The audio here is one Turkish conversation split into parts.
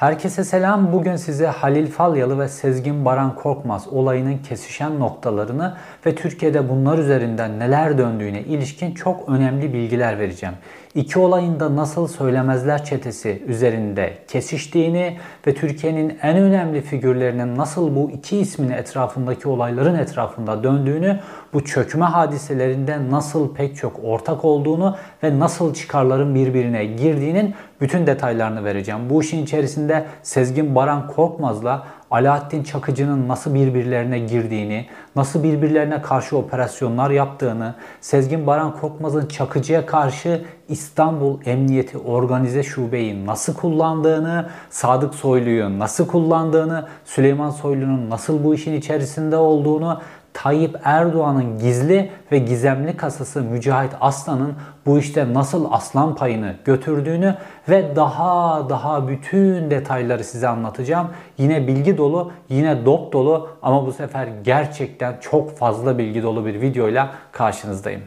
Herkese selam. Bugün size Halil Falyalı ve Sezgin Baran Korkmaz olayının kesişen noktalarını ve Türkiye'de bunlar üzerinden neler döndüğüne ilişkin çok önemli bilgiler vereceğim. İki olayın da nasıl söylemezler çetesi üzerinde kesiştiğini ve Türkiye'nin en önemli figürlerinin nasıl bu iki ismin etrafındaki olayların etrafında döndüğünü, bu çökme hadiselerinde nasıl pek çok ortak olduğunu ve nasıl çıkarların birbirine girdiğinin bütün detaylarını vereceğim. Bu işin içerisinde Sezgin Baran Korkmaz'la Alaaddin Çakıcı'nın nasıl birbirlerine girdiğini, nasıl birbirlerine karşı operasyonlar yaptığını, Sezgin Baran Korkmaz'ın Çakıcı'ya karşı İstanbul Emniyeti Organize Şubeyi nasıl kullandığını, Sadık Soylu'yu nasıl kullandığını, Süleyman Soylu'nun nasıl bu işin içerisinde olduğunu, Tayyip Erdoğan'ın gizli ve gizemli kasası Mücahit Aslan'ın bu işte nasıl aslan payını götürdüğünü ve daha daha bütün detayları size anlatacağım. Yine bilgi dolu, yine dop dolu ama bu sefer gerçekten çok fazla bilgi dolu bir videoyla karşınızdayım.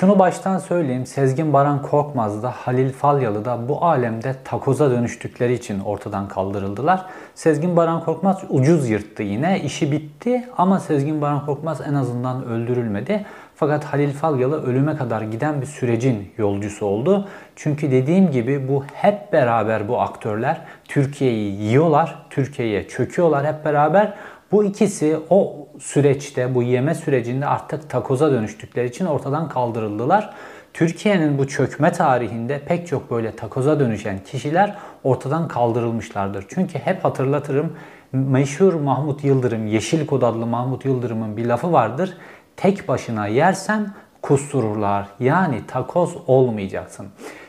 Şunu baştan söyleyeyim. Sezgin Baran Korkmaz da Halil Falyalı da bu alemde takoza dönüştükleri için ortadan kaldırıldılar. Sezgin Baran Korkmaz ucuz yırttı yine. işi bitti ama Sezgin Baran Korkmaz en azından öldürülmedi. Fakat Halil Falyalı ölüme kadar giden bir sürecin yolcusu oldu. Çünkü dediğim gibi bu hep beraber bu aktörler Türkiye'yi yiyorlar, Türkiye'ye çöküyorlar hep beraber. Bu ikisi o süreçte, bu yeme sürecinde artık takoza dönüştükleri için ortadan kaldırıldılar. Türkiye'nin bu çökme tarihinde pek çok böyle takoza dönüşen kişiler ortadan kaldırılmışlardır. Çünkü hep hatırlatırım meşhur Mahmut Yıldırım, Yeşil Kod adlı Mahmut Yıldırım'ın bir lafı vardır. Tek başına yersen kustururlar. Yani takoz olmayacaksın.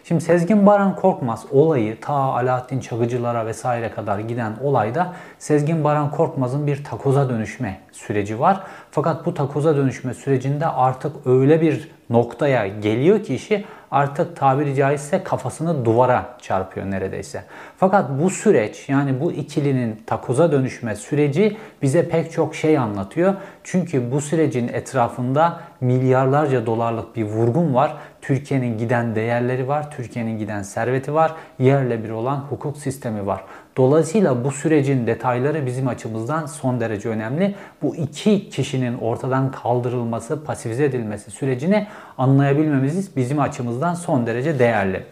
Şimdi Sezgin Baran Korkmaz olayı ta Alaaddin Çakıcılara vesaire kadar giden olayda Sezgin Baran Korkmaz'ın bir takoza dönüşme süreci var. Fakat bu takoza dönüşme sürecinde artık öyle bir noktaya geliyor ki işi artık tabiri caizse kafasını duvara çarpıyor neredeyse. Fakat bu süreç yani bu ikilinin takoza dönüşme süreci bize pek çok şey anlatıyor. Çünkü bu sürecin etrafında milyarlarca dolarlık bir vurgun var. Türkiye'nin giden değerleri var, Türkiye'nin giden serveti var, yerle bir olan hukuk sistemi var. Dolayısıyla bu sürecin detayları bizim açımızdan son derece önemli. Bu iki kişinin ortadan kaldırılması, pasifize edilmesi sürecini anlayabilmemiz bizim açımızdan son derece değerli.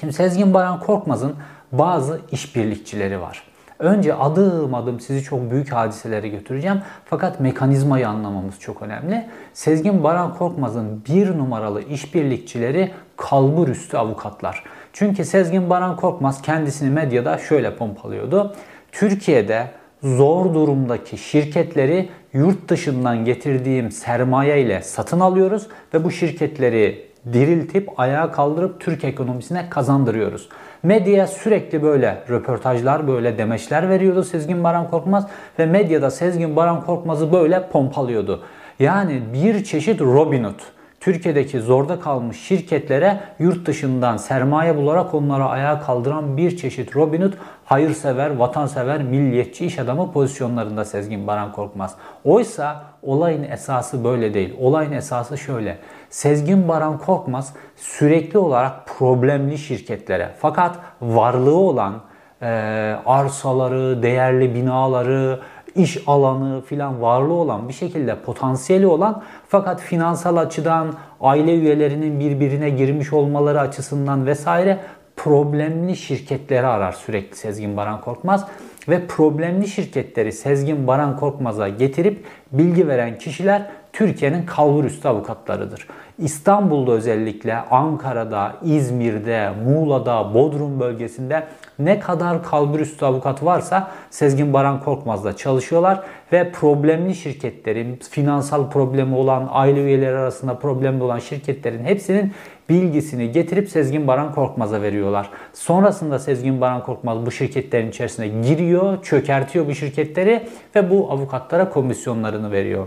Şimdi Sezgin Baran Korkmaz'ın bazı işbirlikçileri var. Önce adım adım sizi çok büyük hadiselere götüreceğim. Fakat mekanizmayı anlamamız çok önemli. Sezgin Baran Korkmaz'ın bir numaralı işbirlikçileri kalbur üstü avukatlar. Çünkü Sezgin Baran Korkmaz kendisini medyada şöyle pompalıyordu. Türkiye'de zor durumdaki şirketleri yurt dışından getirdiğim sermaye ile satın alıyoruz ve bu şirketleri diriltip ayağa kaldırıp Türk ekonomisine kazandırıyoruz. Medyaya sürekli böyle röportajlar, böyle demeçler veriyordu Sezgin Baran Korkmaz ve medyada Sezgin Baran Korkmaz'ı böyle pompalıyordu. Yani bir çeşit Robin Hood. Türkiye'deki zorda kalmış şirketlere yurt dışından sermaye bularak onlara ayağa kaldıran bir çeşit Robin Hood, hayırsever, vatansever, milliyetçi iş adamı pozisyonlarında Sezgin Baran Korkmaz. Oysa olayın esası böyle değil. Olayın esası şöyle. Sezgin Baran Korkmaz sürekli olarak problemli şirketlere fakat varlığı olan e, arsaları, değerli binaları, iş alanı filan varlığı olan bir şekilde potansiyeli olan fakat finansal açıdan aile üyelerinin birbirine girmiş olmaları açısından vesaire problemli şirketleri arar sürekli Sezgin Baran Korkmaz ve problemli şirketleri Sezgin Baran Korkmaz'a getirip bilgi veren kişiler Türkiye'nin kalburüstü avukatlarıdır. İstanbul'da özellikle Ankara'da, İzmir'de, Muğla'da, Bodrum bölgesinde ne kadar kalburüstü avukat varsa Sezgin Baran Korkmaz'la çalışıyorlar ve problemli şirketlerin, finansal problemi olan, aile üyeleri arasında problemli olan şirketlerin hepsinin bilgisini getirip Sezgin Baran Korkmaz'a veriyorlar. Sonrasında Sezgin Baran Korkmaz bu şirketlerin içerisine giriyor, çökertiyor bu şirketleri ve bu avukatlara komisyonlarını veriyor.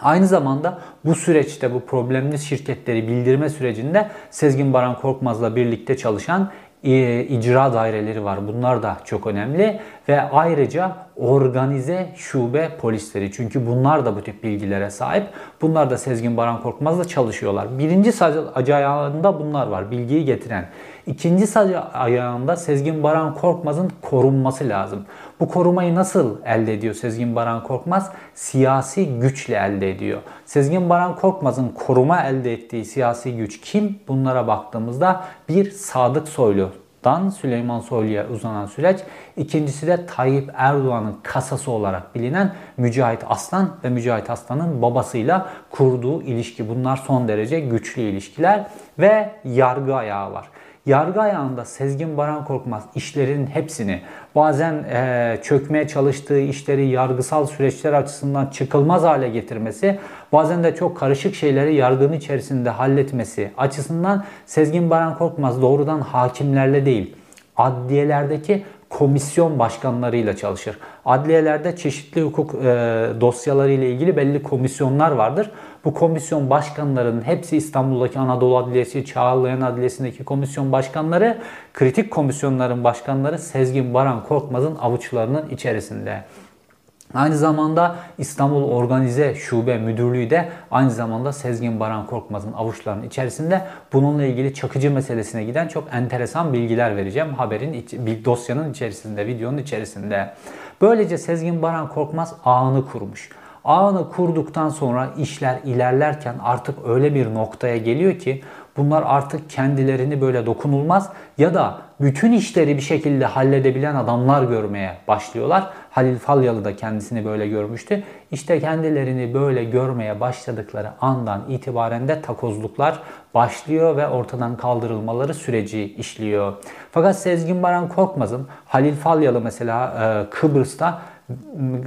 Aynı zamanda bu süreçte bu problemli şirketleri bildirme sürecinde Sezgin Baran Korkmaz'la birlikte çalışan e, icra daireleri var. Bunlar da çok önemli ve ayrıca organize şube polisleri. Çünkü bunlar da bu tip bilgilere sahip. Bunlar da Sezgin Baran Korkmaz'la çalışıyorlar. Birinci sacı ayağında bunlar var. Bilgiyi getiren. İkinci sacı ayağında Sezgin Baran Korkmaz'ın korunması lazım. Bu korumayı nasıl elde ediyor Sezgin Baran Korkmaz? Siyasi güçle elde ediyor. Sezgin Baran Korkmaz'ın koruma elde ettiği siyasi güç kim? Bunlara baktığımızda bir Sadık Soylu Dan Süleyman Soylu'ya uzanan süreç. İkincisi de Tayyip Erdoğan'ın kasası olarak bilinen Mücahit Aslan ve Mücahit Aslan'ın babasıyla kurduğu ilişki. Bunlar son derece güçlü ilişkiler ve yargı ayağı var. Yargı ayağında Sezgin Baran Korkmaz işlerin hepsini bazen e, çökmeye çalıştığı işleri yargısal süreçler açısından çıkılmaz hale getirmesi, bazen de çok karışık şeyleri yargının içerisinde halletmesi açısından Sezgin Baran Korkmaz doğrudan hakimlerle değil, adliyelerdeki komisyon başkanlarıyla çalışır. Adliyelerde çeşitli hukuk e, dosyaları ile ilgili belli komisyonlar vardır. Bu komisyon başkanlarının hepsi İstanbul'daki Anadolu Adliyesi, Çağlayan Adliyesi'ndeki komisyon başkanları, kritik komisyonların başkanları Sezgin Baran Korkmaz'ın avuçlarının içerisinde. Aynı zamanda İstanbul Organize Şube Müdürlüğü de aynı zamanda Sezgin Baran Korkmaz'ın avuçlarının içerisinde bununla ilgili çakıcı meselesine giden çok enteresan bilgiler vereceğim haberin dosyanın içerisinde, videonun içerisinde. Böylece Sezgin Baran Korkmaz ağını kurmuş. Ağını kurduktan sonra işler ilerlerken artık öyle bir noktaya geliyor ki bunlar artık kendilerini böyle dokunulmaz ya da bütün işleri bir şekilde halledebilen adamlar görmeye başlıyorlar. Halil Falyalı da kendisini böyle görmüştü. İşte kendilerini böyle görmeye başladıkları andan itibaren de takozluklar başlıyor ve ortadan kaldırılmaları süreci işliyor. Fakat Sezgin Baran Korkmaz'ın Halil Falyalı mesela Kıbrıs'ta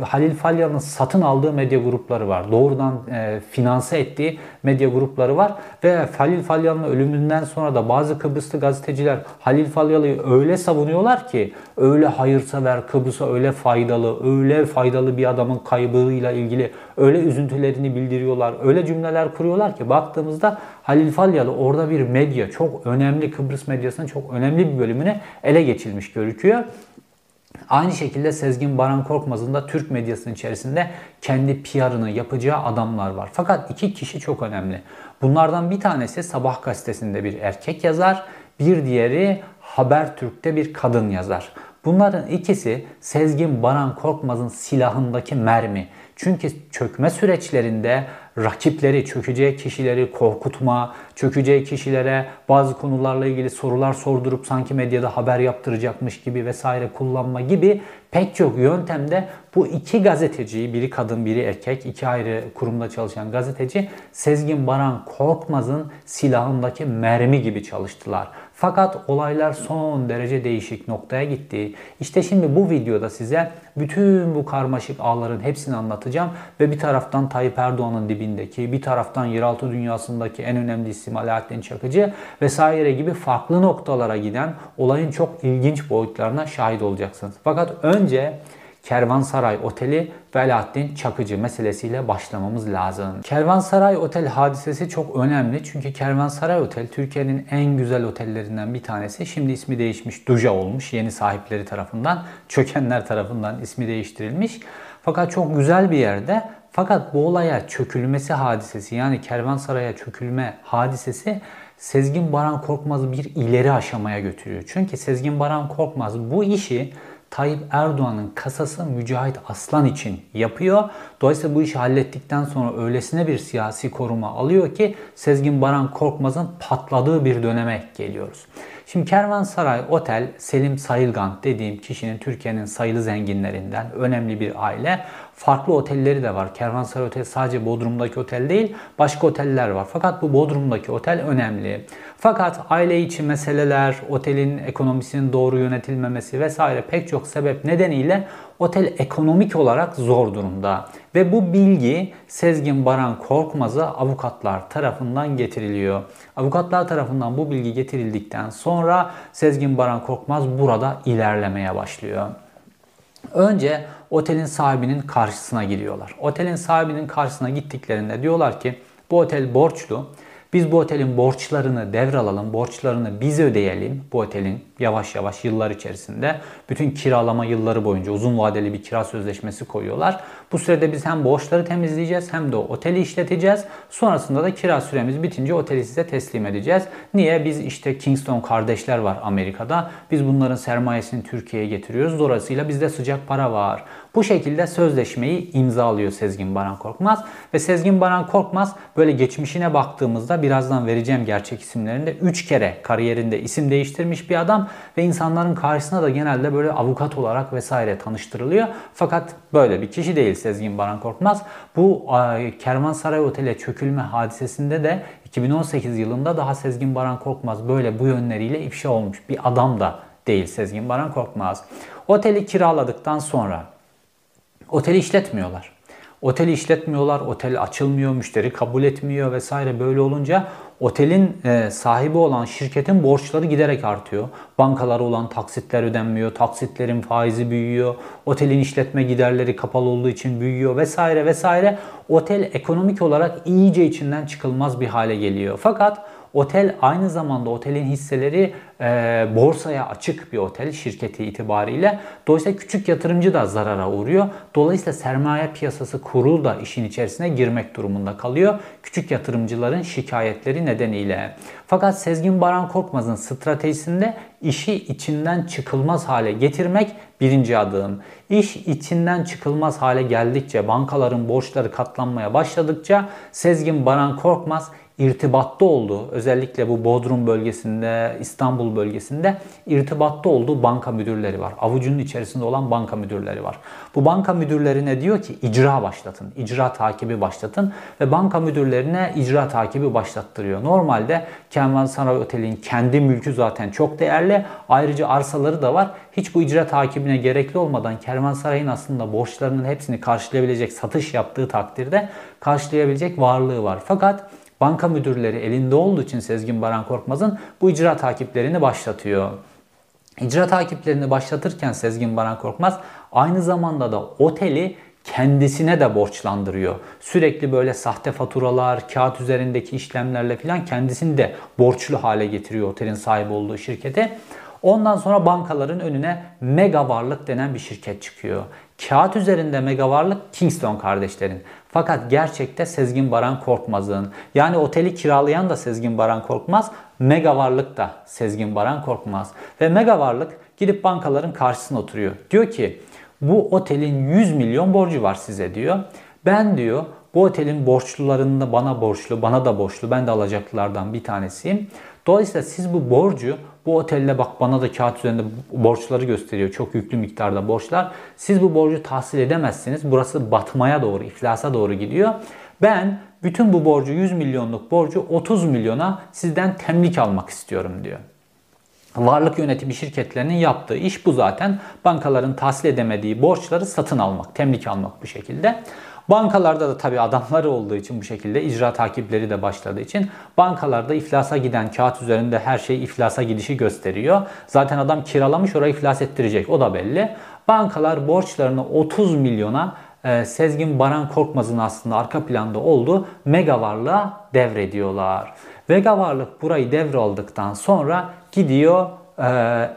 Halil Falyan'ın satın aldığı medya grupları var. Doğrudan e, finanse ettiği medya grupları var. Ve Halil Falyan'ın ölümünden sonra da bazı Kıbrıslı gazeteciler Halil Falyalı'yı öyle savunuyorlar ki öyle hayırsever, Kıbrıs'a öyle faydalı, öyle faydalı bir adamın kaybıyla ilgili öyle üzüntülerini bildiriyorlar. Öyle cümleler kuruyorlar ki baktığımızda Halil Falyalı orada bir medya, çok önemli Kıbrıs medyasının çok önemli bir bölümüne ele geçilmiş gözüküyor. Aynı şekilde Sezgin Baran Korkmaz'ın da Türk medyasının içerisinde kendi PR'ını yapacağı adamlar var. Fakat iki kişi çok önemli. Bunlardan bir tanesi Sabah gazetesinde bir erkek yazar, bir diğeri Habertürk'te bir kadın yazar. Bunların ikisi Sezgin Baran Korkmaz'ın silahındaki mermi. Çünkü çökme süreçlerinde rakipleri, çökeceği kişileri korkutma, çökeceği kişilere bazı konularla ilgili sorular sordurup sanki medyada haber yaptıracakmış gibi vesaire kullanma gibi pek çok yöntemde bu iki gazeteciyi, biri kadın biri erkek, iki ayrı kurumda çalışan gazeteci Sezgin Baran Korkmaz'ın silahındaki mermi gibi çalıştılar. Fakat olaylar son derece değişik noktaya gitti. İşte şimdi bu videoda size bütün bu karmaşık ağların hepsini anlatacağım ve bir taraftan Tayyip Erdoğan'ın dibindeki, bir taraftan yeraltı dünyasındaki en önemli isim Alaaddin Çakıcı vesaire gibi farklı noktalara giden olayın çok ilginç boyutlarına şahit olacaksınız. Fakat önce Kervansaray Oteli ve Çakıcı meselesiyle başlamamız lazım. Kervansaray Otel hadisesi çok önemli çünkü Kervansaray Otel Türkiye'nin en güzel otellerinden bir tanesi. Şimdi ismi değişmiş Duja olmuş yeni sahipleri tarafından, çökenler tarafından ismi değiştirilmiş. Fakat çok güzel bir yerde fakat bu olaya çökülmesi hadisesi yani Kervansaray'a çökülme hadisesi Sezgin Baran Korkmaz'ı bir ileri aşamaya götürüyor. Çünkü Sezgin Baran Korkmaz bu işi Tayyip Erdoğan'ın kasası Mücahit Aslan için yapıyor. Dolayısıyla bu işi hallettikten sonra öylesine bir siyasi koruma alıyor ki Sezgin Baran Korkmaz'ın patladığı bir döneme geliyoruz. Şimdi Kervansaray Otel Selim Sayılgan dediğim kişinin Türkiye'nin sayılı zenginlerinden önemli bir aile. Farklı otelleri de var. Kervansaray Otel sadece Bodrum'daki otel değil, başka oteller var. Fakat bu Bodrum'daki otel önemli. Fakat aile içi meseleler, otelin ekonomisinin doğru yönetilmemesi vesaire pek çok sebep nedeniyle otel ekonomik olarak zor durumda. Ve bu bilgi Sezgin Baran Korkmaz'a avukatlar tarafından getiriliyor. Avukatlar tarafından bu bilgi getirildikten sonra Sezgin Baran Korkmaz burada ilerlemeye başlıyor. Önce otelin sahibinin karşısına giriyorlar. Otelin sahibinin karşısına gittiklerinde diyorlar ki bu otel borçlu Biz bu otelin borçlarını devralalım, borçlarını biz ödeyelim. Bu otelin yavaş yavaş yıllar içerisinde bütün kiralama yılları boyunca uzun vadeli bir kira sözleşmesi koyuyorlar. Bu sürede biz hem borçları temizleyeceğiz hem de oteli işleteceğiz. Sonrasında da kira süremiz bitince oteli size teslim edeceğiz. Niye? Biz işte Kingston kardeşler var Amerika'da. Biz bunların sermayesini Türkiye'ye getiriyoruz. Dolayısıyla bizde sıcak para var. Bu şekilde sözleşmeyi imzalıyor Sezgin Baran Korkmaz. Ve Sezgin Baran Korkmaz böyle geçmişine baktığımızda birazdan vereceğim gerçek isimlerinde 3 kere kariyerinde isim değiştirmiş bir adam ve insanların karşısına da genelde böyle avukat olarak vesaire tanıştırılıyor. Fakat böyle bir kişi değil Sezgin Baran Korkmaz. Bu Kervansaray Otel'e çökülme hadisesinde de 2018 yılında daha Sezgin Baran Korkmaz böyle bu yönleriyle ifşa olmuş bir adam da değil Sezgin Baran Korkmaz. Oteli kiraladıktan sonra oteli işletmiyorlar. Oteli işletmiyorlar, otel açılmıyor, müşteri kabul etmiyor vesaire böyle olunca otelin e, sahibi olan şirketin borçları giderek artıyor. Bankalara olan taksitler ödenmiyor, taksitlerin faizi büyüyor, otelin işletme giderleri kapalı olduğu için büyüyor vesaire vesaire. Otel ekonomik olarak iyice içinden çıkılmaz bir hale geliyor. Fakat Otel aynı zamanda otelin hisseleri e, borsaya açık bir otel şirketi itibariyle. Dolayısıyla küçük yatırımcı da zarara uğruyor. Dolayısıyla sermaye piyasası kurulu da işin içerisine girmek durumunda kalıyor. Küçük yatırımcıların şikayetleri nedeniyle. Fakat Sezgin Baran Korkmaz'ın stratejisinde işi içinden çıkılmaz hale getirmek birinci adım. İş içinden çıkılmaz hale geldikçe, bankaların borçları katlanmaya başladıkça Sezgin Baran Korkmaz irtibatta olduğu, özellikle bu Bodrum bölgesinde, İstanbul bölgesinde irtibatta olduğu banka müdürleri var. Avucunun içerisinde olan banka müdürleri var. Bu banka müdürlerine diyor ki icra başlatın, icra takibi başlatın ve banka müdürlerine icra takibi başlattırıyor. Normalde Kervansaray Otel'in kendi mülkü zaten çok değerli. Ayrıca arsaları da var. Hiç bu icra takibine gerekli olmadan Kervansaray'ın aslında borçlarının hepsini karşılayabilecek satış yaptığı takdirde karşılayabilecek varlığı var. Fakat banka müdürleri elinde olduğu için Sezgin Baran Korkmaz'ın bu icra takiplerini başlatıyor. İcra takiplerini başlatırken Sezgin Baran Korkmaz aynı zamanda da oteli kendisine de borçlandırıyor. Sürekli böyle sahte faturalar, kağıt üzerindeki işlemlerle filan kendisini de borçlu hale getiriyor otelin sahibi olduğu şirkete. Ondan sonra bankaların önüne mega varlık denen bir şirket çıkıyor. Kağıt üzerinde mega varlık Kingston kardeşlerin. Fakat gerçekte Sezgin Baran Korkmaz'ın yani oteli kiralayan da Sezgin Baran Korkmaz, mega varlık da Sezgin Baran Korkmaz. Ve mega varlık gidip bankaların karşısına oturuyor. Diyor ki bu otelin 100 milyon borcu var size diyor. Ben diyor bu otelin borçlularında bana borçlu, bana da borçlu. Ben de alacaklılardan bir tanesiyim. Dolayısıyla siz bu borcu bu otelle bak bana da kağıt üzerinde borçları gösteriyor. Çok yüklü miktarda borçlar. Siz bu borcu tahsil edemezsiniz. Burası batmaya doğru, iflasa doğru gidiyor. Ben bütün bu borcu 100 milyonluk borcu 30 milyona sizden temlik almak istiyorum diyor. Varlık yönetimi şirketlerinin yaptığı iş bu zaten. Bankaların tahsil edemediği borçları satın almak, temlik almak bu şekilde. Bankalarda da tabii adamları olduğu için bu şekilde icra takipleri de başladığı için bankalarda iflasa giden kağıt üzerinde her şey iflasa gidişi gösteriyor. Zaten adam kiralamış orayı iflas ettirecek o da belli. Bankalar borçlarını 30 milyona e, Sezgin Baran Korkmaz'ın aslında arka planda olduğu mega varlığa devrediyorlar. Mega varlık burayı devraldıktan sonra gidiyor e,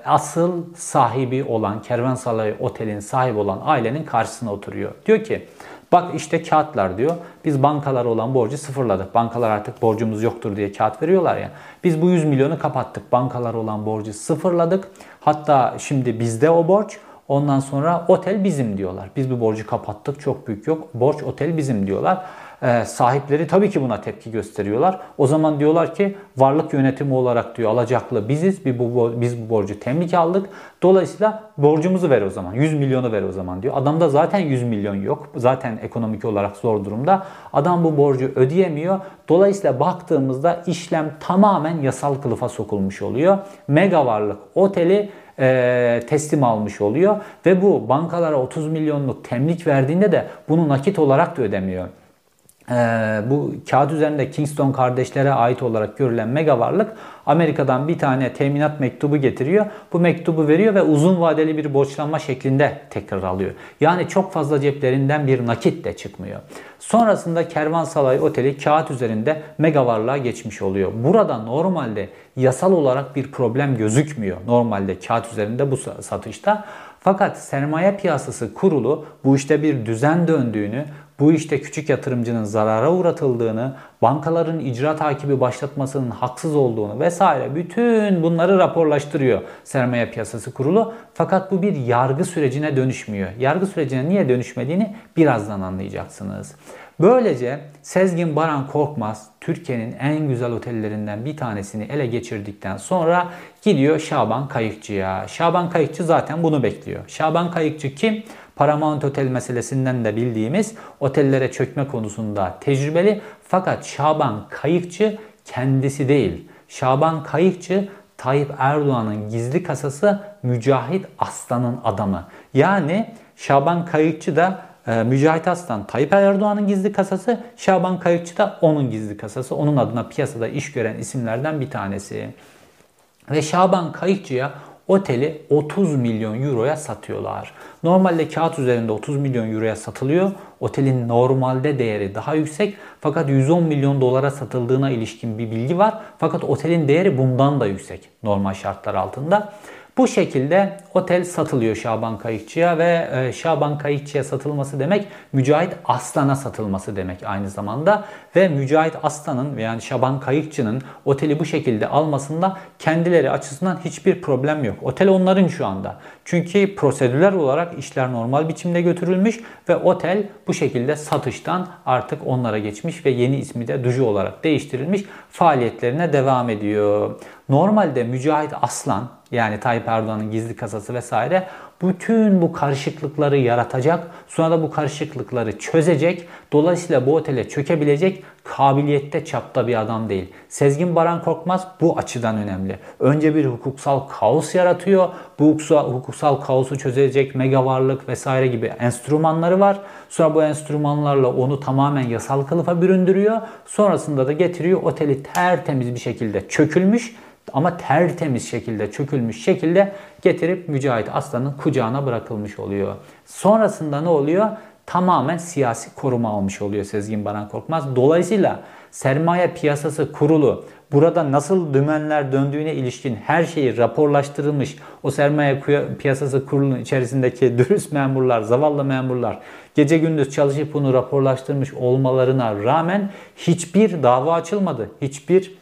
asıl sahibi olan Kervansaray Otel'in sahibi olan ailenin karşısına oturuyor. Diyor ki Bak işte kağıtlar diyor. Biz bankalara olan borcu sıfırladık. Bankalar artık borcumuz yoktur diye kağıt veriyorlar ya. Biz bu 100 milyonu kapattık. Bankalara olan borcu sıfırladık. Hatta şimdi bizde o borç. Ondan sonra otel bizim diyorlar. Biz bu borcu kapattık. Çok büyük yok. Borç otel bizim diyorlar e, sahipleri tabii ki buna tepki gösteriyorlar. O zaman diyorlar ki varlık yönetimi olarak diyor alacaklı biziz. Biz bu, biz bu borcu temlik aldık. Dolayısıyla borcumuzu ver o zaman. 100 milyonu ver o zaman diyor. Adamda zaten 100 milyon yok. Zaten ekonomik olarak zor durumda. Adam bu borcu ödeyemiyor. Dolayısıyla baktığımızda işlem tamamen yasal kılıfa sokulmuş oluyor. Mega varlık oteli e, teslim almış oluyor ve bu bankalara 30 milyonluk temlik verdiğinde de bunu nakit olarak da ödemiyor. Bu kağıt üzerinde Kingston kardeşlere ait olarak görülen mega varlık Amerika'dan bir tane teminat mektubu getiriyor. Bu mektubu veriyor ve uzun vadeli bir borçlanma şeklinde tekrar alıyor. Yani çok fazla ceplerinden bir nakit de çıkmıyor. Sonrasında Kervansaray Oteli kağıt üzerinde mega varlığa geçmiş oluyor. Burada normalde yasal olarak bir problem gözükmüyor. Normalde kağıt üzerinde bu satışta. Fakat sermaye piyasası kurulu bu işte bir düzen döndüğünü, bu işte küçük yatırımcının zarara uğratıldığını, bankaların icra takibi başlatmasının haksız olduğunu vesaire bütün bunları raporlaştırıyor sermaye piyasası kurulu. Fakat bu bir yargı sürecine dönüşmüyor. Yargı sürecine niye dönüşmediğini birazdan anlayacaksınız. Böylece Sezgin Baran Korkmaz Türkiye'nin en güzel otellerinden bir tanesini ele geçirdikten sonra gidiyor Şaban Kayıkçı'ya. Şaban Kayıkçı zaten bunu bekliyor. Şaban Kayıkçı kim? Paramount Otel meselesinden de bildiğimiz otellere çökme konusunda tecrübeli fakat Şaban Kayıkçı kendisi değil. Şaban Kayıkçı Tayyip Erdoğan'ın gizli kasası Mücahit Aslan'ın adamı. Yani Şaban Kayıkçı da e, Mücahit Aslan Tayyip Erdoğan'ın gizli kasası, Şaban Kayıkçı da onun gizli kasası. Onun adına piyasada iş gören isimlerden bir tanesi. Ve Şaban Kayıkçı'ya oteli 30 milyon euroya satıyorlar. Normalde kağıt üzerinde 30 milyon euroya satılıyor. Otelin normalde değeri daha yüksek fakat 110 milyon dolara satıldığına ilişkin bir bilgi var. Fakat otelin değeri bundan da yüksek normal şartlar altında. Bu şekilde otel satılıyor Şaban Kayıkçı'ya ve e, Şaban Kayıkçı'ya satılması demek Mücahit Aslan'a satılması demek aynı zamanda. Ve Mücahit Aslan'ın yani Şaban Kayıkçı'nın oteli bu şekilde almasında kendileri açısından hiçbir problem yok. Otel onların şu anda. Çünkü prosedürler olarak işler normal biçimde götürülmüş ve otel bu şekilde satıştan artık onlara geçmiş ve yeni ismi de Duju olarak değiştirilmiş faaliyetlerine devam ediyor. Normalde Mücahit Aslan yani Tayyip Erdoğan'ın gizli kasası vesaire bütün bu karışıklıkları yaratacak. Sonra da bu karışıklıkları çözecek. Dolayısıyla bu otele çökebilecek kabiliyette çapta bir adam değil. Sezgin Baran Korkmaz bu açıdan önemli. Önce bir hukuksal kaos yaratıyor. Bu hukuksal, kaosu çözecek mega varlık vesaire gibi enstrümanları var. Sonra bu enstrümanlarla onu tamamen yasal kılıfa büründürüyor. Sonrasında da getiriyor oteli tertemiz bir şekilde çökülmüş ama tertemiz şekilde, çökülmüş şekilde getirip Mücahit Aslan'ın kucağına bırakılmış oluyor. Sonrasında ne oluyor? Tamamen siyasi koruma almış oluyor Sezgin Baran Korkmaz. Dolayısıyla sermaye piyasası kurulu burada nasıl dümenler döndüğüne ilişkin her şeyi raporlaştırılmış o sermaye piyasası kurulunun içerisindeki dürüst memurlar, zavallı memurlar gece gündüz çalışıp bunu raporlaştırmış olmalarına rağmen hiçbir dava açılmadı. Hiçbir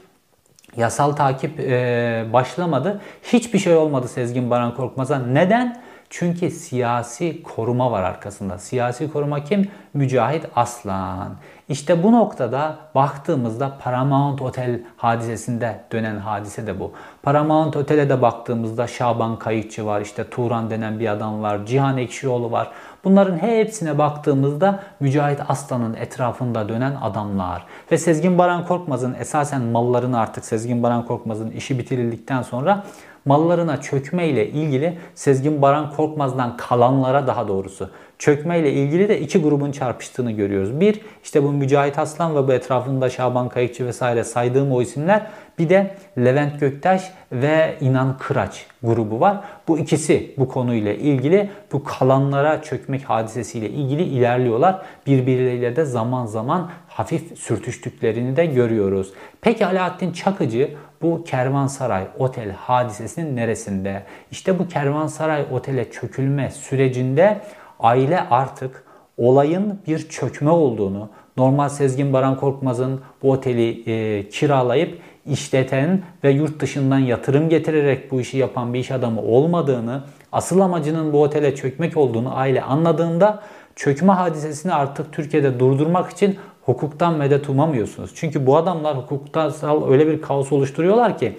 Yasal takip e, başlamadı. Hiçbir şey olmadı Sezgin Baran Korkmaz'a. Neden? Çünkü siyasi koruma var arkasında. Siyasi koruma kim? Mücahit Aslan. İşte bu noktada baktığımızda Paramount Otel hadisesinde dönen hadise de bu. Paramount Otel'e de baktığımızda Şaban Kayıkçı var, işte Turan denen bir adam var, Cihan Ekşioğlu var. Bunların hepsine baktığımızda Mücahit Aslan'ın etrafında dönen adamlar. Ve Sezgin Baran Korkmaz'ın esasen mallarını artık Sezgin Baran Korkmaz'ın işi bitirildikten sonra mallarına çökme ile ilgili Sezgin Baran Korkmaz'dan kalanlara daha doğrusu çökme ile ilgili de iki grubun çarpıştığını görüyoruz. Bir işte bu Mücahit Aslan ve bu etrafında Şaban Kayıkçı vesaire saydığım o isimler bir de Levent Göktaş ve İnan Kıraç grubu var. Bu ikisi bu konuyla ilgili bu kalanlara çökmek hadisesiyle ilgili ilerliyorlar. Birbirleriyle de zaman zaman hafif sürtüştüklerini de görüyoruz. Peki Alaaddin Çakıcı bu Kervansaray Otel hadisesinin neresinde? İşte bu Kervansaray Otel'e çökülme sürecinde aile artık olayın bir çökme olduğunu, normal Sezgin Baran Korkmaz'ın bu oteli e, kiralayıp işleten ve yurt dışından yatırım getirerek bu işi yapan bir iş adamı olmadığını, asıl amacının bu otele çökmek olduğunu aile anladığında çökme hadisesini artık Türkiye'de durdurmak için hukuktan medet umamıyorsunuz. Çünkü bu adamlar hukuksal öyle bir kaos oluşturuyorlar ki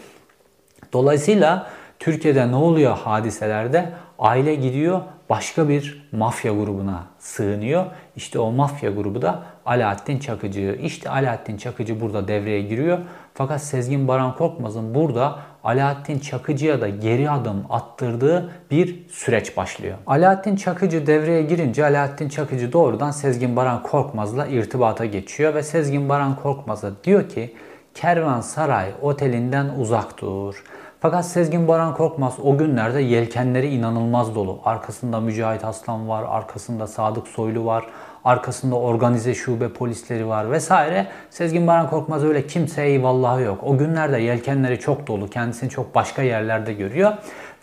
dolayısıyla Türkiye'de ne oluyor hadiselerde? Aile gidiyor başka bir mafya grubuna sığınıyor. İşte o mafya grubu da Alaaddin Çakıcı. İşte Alaaddin Çakıcı burada devreye giriyor. Fakat Sezgin Baran Korkmaz'ın burada Alaaddin Çakıcı'ya da geri adım attırdığı bir süreç başlıyor. Alaaddin Çakıcı devreye girince Alaaddin Çakıcı doğrudan Sezgin Baran Korkmaz'la irtibata geçiyor ve Sezgin Baran Korkmaz'a diyor ki Kervansaray otelinden uzak dur. Fakat Sezgin Baran Korkmaz o günlerde yelkenleri inanılmaz dolu. Arkasında Mücahit Aslan var, arkasında Sadık Soylu var, arkasında organize şube polisleri var vesaire. Sezgin Baran Korkmaz öyle kimseye eyvallahı yok. O günlerde yelkenleri çok dolu, kendisini çok başka yerlerde görüyor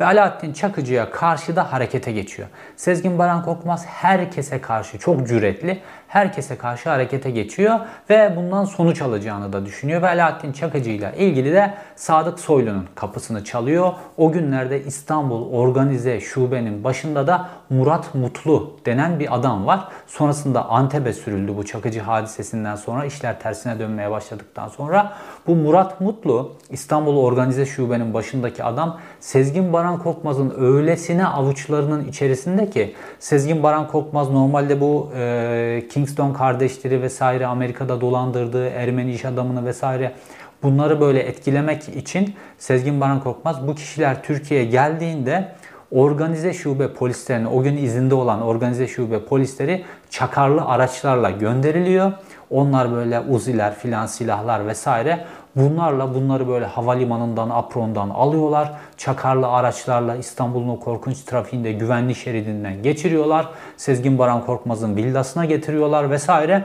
ve Alaaddin Çakıcı'ya karşı da harekete geçiyor. Sezgin Baran Korkmaz herkese karşı çok cüretli, herkese karşı harekete geçiyor ve bundan sonuç alacağını da düşünüyor ve Alaaddin Çakıcı ile ilgili de Sadık Soylu'nun kapısını çalıyor. O günlerde İstanbul Organize Şube'nin başında da Murat Mutlu denen bir adam var. Sonrasında Antep'e sürüldü bu Çakıcı hadisesinden sonra işler tersine dönmeye başladıktan sonra bu Murat Mutlu İstanbul Organize Şube'nin başındaki adam Sezgin Baran Korkmaz'ın öylesine avuçlarının içerisinde ki Sezgin Baran Korkmaz normalde bu e, Kingston kardeşleri vesaire Amerika'da dolandırdığı Ermeni iş adamını vesaire bunları böyle etkilemek için Sezgin Baran Korkmaz bu kişiler Türkiye'ye geldiğinde organize şube polislerine o gün izinde olan organize şube polisleri çakarlı araçlarla gönderiliyor. Onlar böyle uziler filan silahlar vesaire bunlarla bunları böyle havalimanından aprondan alıyorlar. Çakarlı araçlarla İstanbul'un o korkunç trafiğinde güvenli şeridinden geçiriyorlar. Sezgin Baran Korkmaz'ın villasına getiriyorlar vesaire.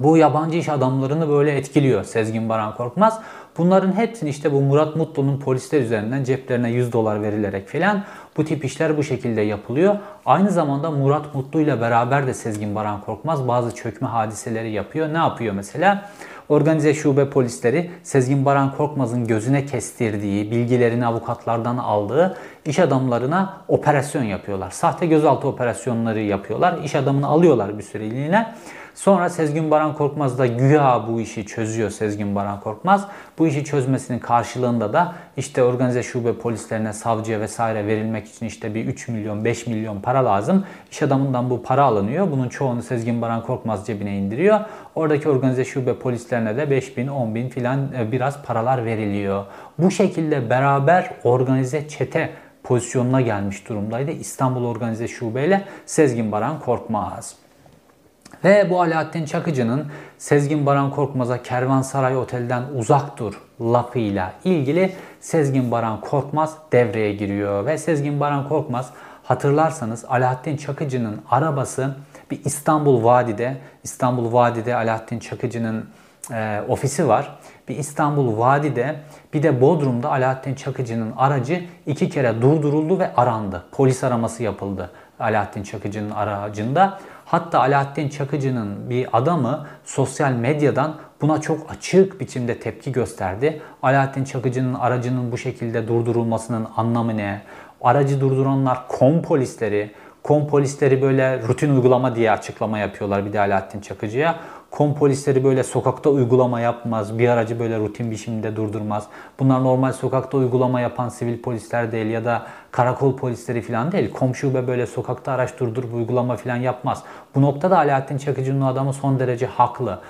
Bu yabancı iş adamlarını böyle etkiliyor Sezgin Baran Korkmaz. Bunların hepsini işte bu Murat Mutlu'nun polisler üzerinden ceplerine 100 dolar verilerek filan bu tip işler bu şekilde yapılıyor. Aynı zamanda Murat Mutlu ile beraber de Sezgin Baran Korkmaz bazı çökme hadiseleri yapıyor. Ne yapıyor mesela? Organize şube polisleri Sezgin Baran Korkmaz'ın gözüne kestirdiği, bilgilerini avukatlardan aldığı iş adamlarına operasyon yapıyorlar. Sahte gözaltı operasyonları yapıyorlar. İş adamını alıyorlar bir süreliğine. Sonra Sezgin Baran Korkmaz da güya bu işi çözüyor Sezgin Baran Korkmaz. Bu işi çözmesinin karşılığında da işte organize şube polislerine, savcıya vesaire verilmek için işte bir 3 milyon, 5 milyon para lazım. İş adamından bu para alınıyor. Bunun çoğunu Sezgin Baran Korkmaz cebine indiriyor. Oradaki organize şube polislerine de 5 bin, 10 bin filan e, biraz paralar veriliyor. Bu şekilde beraber organize çete pozisyonuna gelmiş durumdaydı. İstanbul Organize Şube ile Sezgin Baran Korkmaz. Ve bu Alaaddin Çakıcı'nın Sezgin Baran Korkmaz'a Kervansaray Otel'den uzak dur lafıyla ilgili Sezgin Baran Korkmaz devreye giriyor. Ve Sezgin Baran Korkmaz hatırlarsanız Alaaddin Çakıcı'nın arabası bir İstanbul Vadi'de, İstanbul Vadi'de Alaaddin Çakıcı'nın e, ofisi var. Bir İstanbul Vadi'de bir de Bodrum'da Alaaddin Çakıcı'nın aracı iki kere durduruldu ve arandı. Polis araması yapıldı Alaaddin Çakıcı'nın aracında. Hatta Alaaddin Çakıcı'nın bir adamı sosyal medyadan buna çok açık biçimde tepki gösterdi. Alaaddin Çakıcı'nın aracının bu şekilde durdurulmasının anlamı ne? Aracı durduranlar kom polisleri, kom polisleri böyle rutin uygulama diye açıklama yapıyorlar bir de Alaaddin Çakıcı'ya. Kom polisleri böyle sokakta uygulama yapmaz. Bir aracı böyle rutin biçimde durdurmaz. Bunlar normal sokakta uygulama yapan sivil polisler değil ya da karakol polisleri falan değil. Komşube böyle sokakta araç durdurup uygulama falan yapmaz. Bu noktada Alaaddin Çakıcı'nın adamı son derece haklı.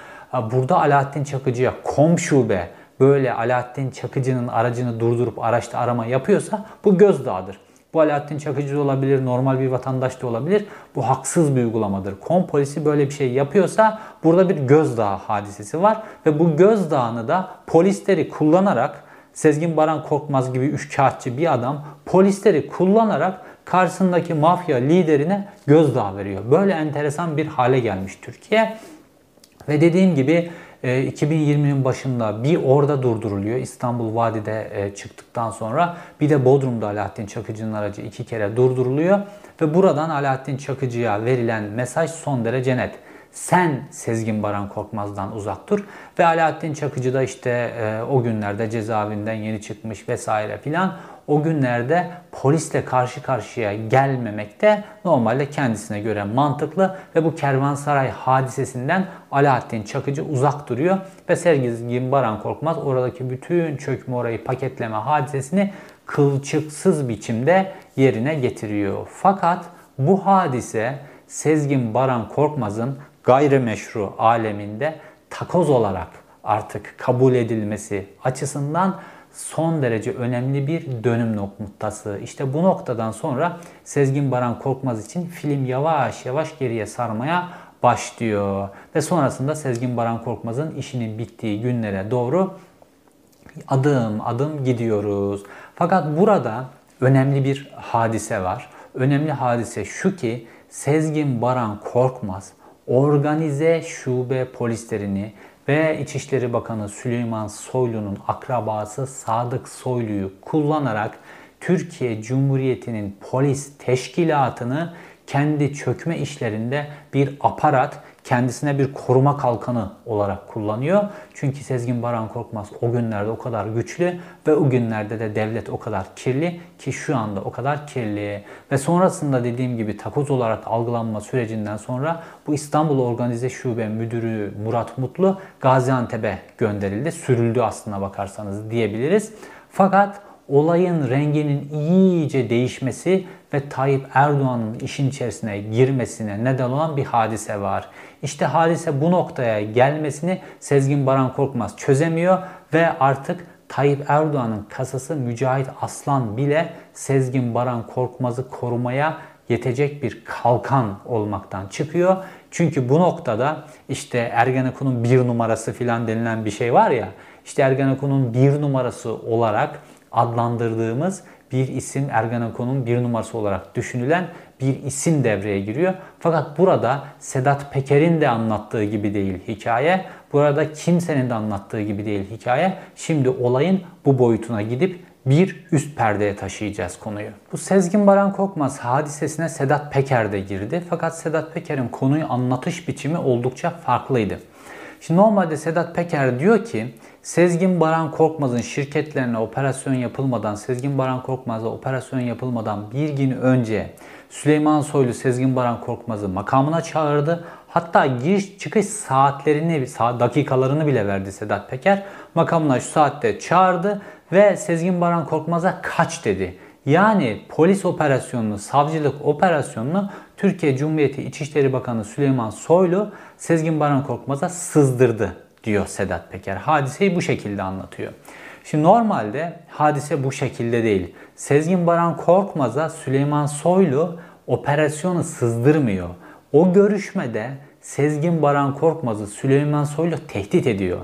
Burada Alaaddin Çakıcı'ya komşube böyle Alaaddin Çakıcı'nın aracını durdurup araçta arama yapıyorsa bu gözdağıdır. Bu Alaaddin Çakıcı da olabilir, normal bir vatandaş da olabilir. Bu haksız bir uygulamadır. Kom polisi böyle bir şey yapıyorsa burada bir gözdağı hadisesi var. Ve bu gözdağını da polisleri kullanarak Sezgin Baran Korkmaz gibi üç kağıtçı bir adam polisleri kullanarak karşısındaki mafya liderine gözdağı veriyor. Böyle enteresan bir hale gelmiş Türkiye. Ve dediğim gibi 2020'nin e, başında bir orada durduruluyor. İstanbul Vadi'de e, çıktıktan sonra bir de Bodrum'da Alaaddin Çakıcı'nın aracı iki kere durduruluyor. Ve buradan Alaaddin Çakıcı'ya verilen mesaj son derece net. Sen Sezgin Baran Korkmaz'dan uzak dur. Ve Alaaddin Çakıcı da işte e, o günlerde cezaevinden yeni çıkmış vesaire filan o günlerde polisle karşı karşıya gelmemek de normalde kendisine göre mantıklı ve bu kervansaray hadisesinden Alaaddin Çakıcı uzak duruyor ve Sergin Baran Korkmaz oradaki bütün çökme orayı paketleme hadisesini kılçıksız biçimde yerine getiriyor. Fakat bu hadise Sezgin Baran Korkmaz'ın gayrimeşru aleminde takoz olarak artık kabul edilmesi açısından son derece önemli bir dönüm noktası. İşte bu noktadan sonra Sezgin Baran Korkmaz için film yavaş yavaş geriye sarmaya başlıyor. Ve sonrasında Sezgin Baran Korkmaz'ın işinin bittiği günlere doğru adım adım gidiyoruz. Fakat burada önemli bir hadise var. Önemli hadise şu ki Sezgin Baran Korkmaz organize şube polislerini ve İçişleri Bakanı Süleyman Soylu'nun akrabası Sadık Soylu'yu kullanarak Türkiye Cumhuriyeti'nin polis teşkilatını kendi çökme işlerinde bir aparat, kendisine bir koruma kalkanı olarak kullanıyor. Çünkü Sezgin Baran Korkmaz o günlerde o kadar güçlü ve o günlerde de devlet o kadar kirli ki şu anda o kadar kirli. Ve sonrasında dediğim gibi takoz olarak algılanma sürecinden sonra bu İstanbul Organize Şube Müdürü Murat Mutlu Gaziantep'e gönderildi. Sürüldü aslına bakarsanız diyebiliriz. Fakat olayın renginin iyice değişmesi ve Tayyip Erdoğan'ın işin içerisine girmesine neden olan bir hadise var. İşte hadise bu noktaya gelmesini Sezgin Baran Korkmaz çözemiyor ve artık Tayyip Erdoğan'ın kasası Mücahit Aslan bile Sezgin Baran Korkmaz'ı korumaya yetecek bir kalkan olmaktan çıkıyor. Çünkü bu noktada işte Ergenekon'un bir numarası filan denilen bir şey var ya işte Ergenekon'un bir numarası olarak adlandırdığımız bir isim Ergenekon'un bir numarası olarak düşünülen bir isim devreye giriyor. Fakat burada Sedat Peker'in de anlattığı gibi değil hikaye. Burada kimsenin de anlattığı gibi değil hikaye. Şimdi olayın bu boyutuna gidip bir üst perdeye taşıyacağız konuyu. Bu Sezgin Baran Korkmaz hadisesine Sedat Peker de girdi. Fakat Sedat Peker'in konuyu anlatış biçimi oldukça farklıydı. Şimdi normalde Sedat Peker diyor ki Sezgin Baran Korkmaz'ın şirketlerine operasyon yapılmadan, Sezgin Baran Korkmaz'a operasyon yapılmadan bir gün önce Süleyman Soylu Sezgin Baran Korkmaz'ı makamına çağırdı. Hatta giriş çıkış saatlerini, dakikalarını bile verdi Sedat Peker. Makamına şu saatte çağırdı ve Sezgin Baran Korkmaz'a kaç dedi. Yani polis operasyonunu, savcılık operasyonunu Türkiye Cumhuriyeti İçişleri Bakanı Süleyman Soylu Sezgin Baran Korkmaz'a sızdırdı diyor Sedat Peker. Hadiseyi bu şekilde anlatıyor. Şimdi normalde hadise bu şekilde değil. Sezgin Baran Korkmaz'a Süleyman Soylu operasyonu sızdırmıyor. O görüşmede Sezgin Baran Korkmaz'ı Süleyman Soylu tehdit ediyor.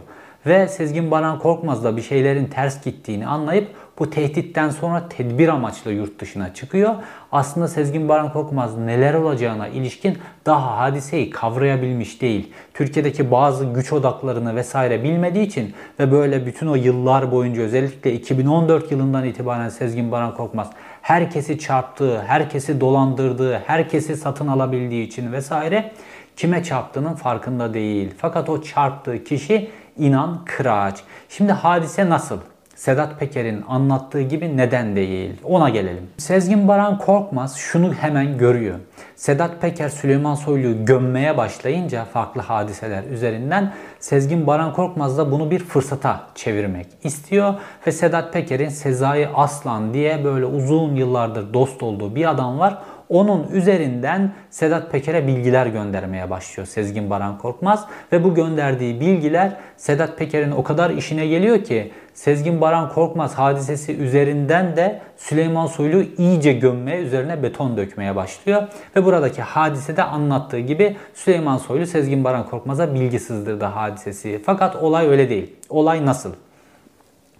Ve Sezgin Baran Korkmaz da bir şeylerin ters gittiğini anlayıp bu tehditten sonra tedbir amaçlı yurt dışına çıkıyor. Aslında Sezgin Baran Korkmaz neler olacağına ilişkin daha hadiseyi kavrayabilmiş değil. Türkiye'deki bazı güç odaklarını vesaire bilmediği için ve böyle bütün o yıllar boyunca özellikle 2014 yılından itibaren Sezgin Baran Korkmaz herkesi çarptığı, herkesi dolandırdığı, herkesi satın alabildiği için vesaire kime çarptığının farkında değil. Fakat o çarptığı kişi inan Kıraç. Şimdi hadise nasıl? Sedat Peker'in anlattığı gibi neden değil? Ona gelelim. Sezgin Baran Korkmaz şunu hemen görüyor. Sedat Peker Süleyman Soylu'yu gömmeye başlayınca farklı hadiseler üzerinden Sezgin Baran Korkmaz da bunu bir fırsata çevirmek istiyor ve Sedat Peker'in Sezai Aslan diye böyle uzun yıllardır dost olduğu bir adam var. Onun üzerinden Sedat Peker'e bilgiler göndermeye başlıyor Sezgin Baran Korkmaz ve bu gönderdiği bilgiler Sedat Peker'in o kadar işine geliyor ki Sezgin Baran Korkmaz hadisesi üzerinden de Süleyman Soylu iyice gömmeye, üzerine beton dökmeye başlıyor. Ve buradaki hadisede anlattığı gibi Süleyman Soylu Sezgin Baran Korkmaz'a bilgi sızdırdı hadisesi. Fakat olay öyle değil. Olay nasıl?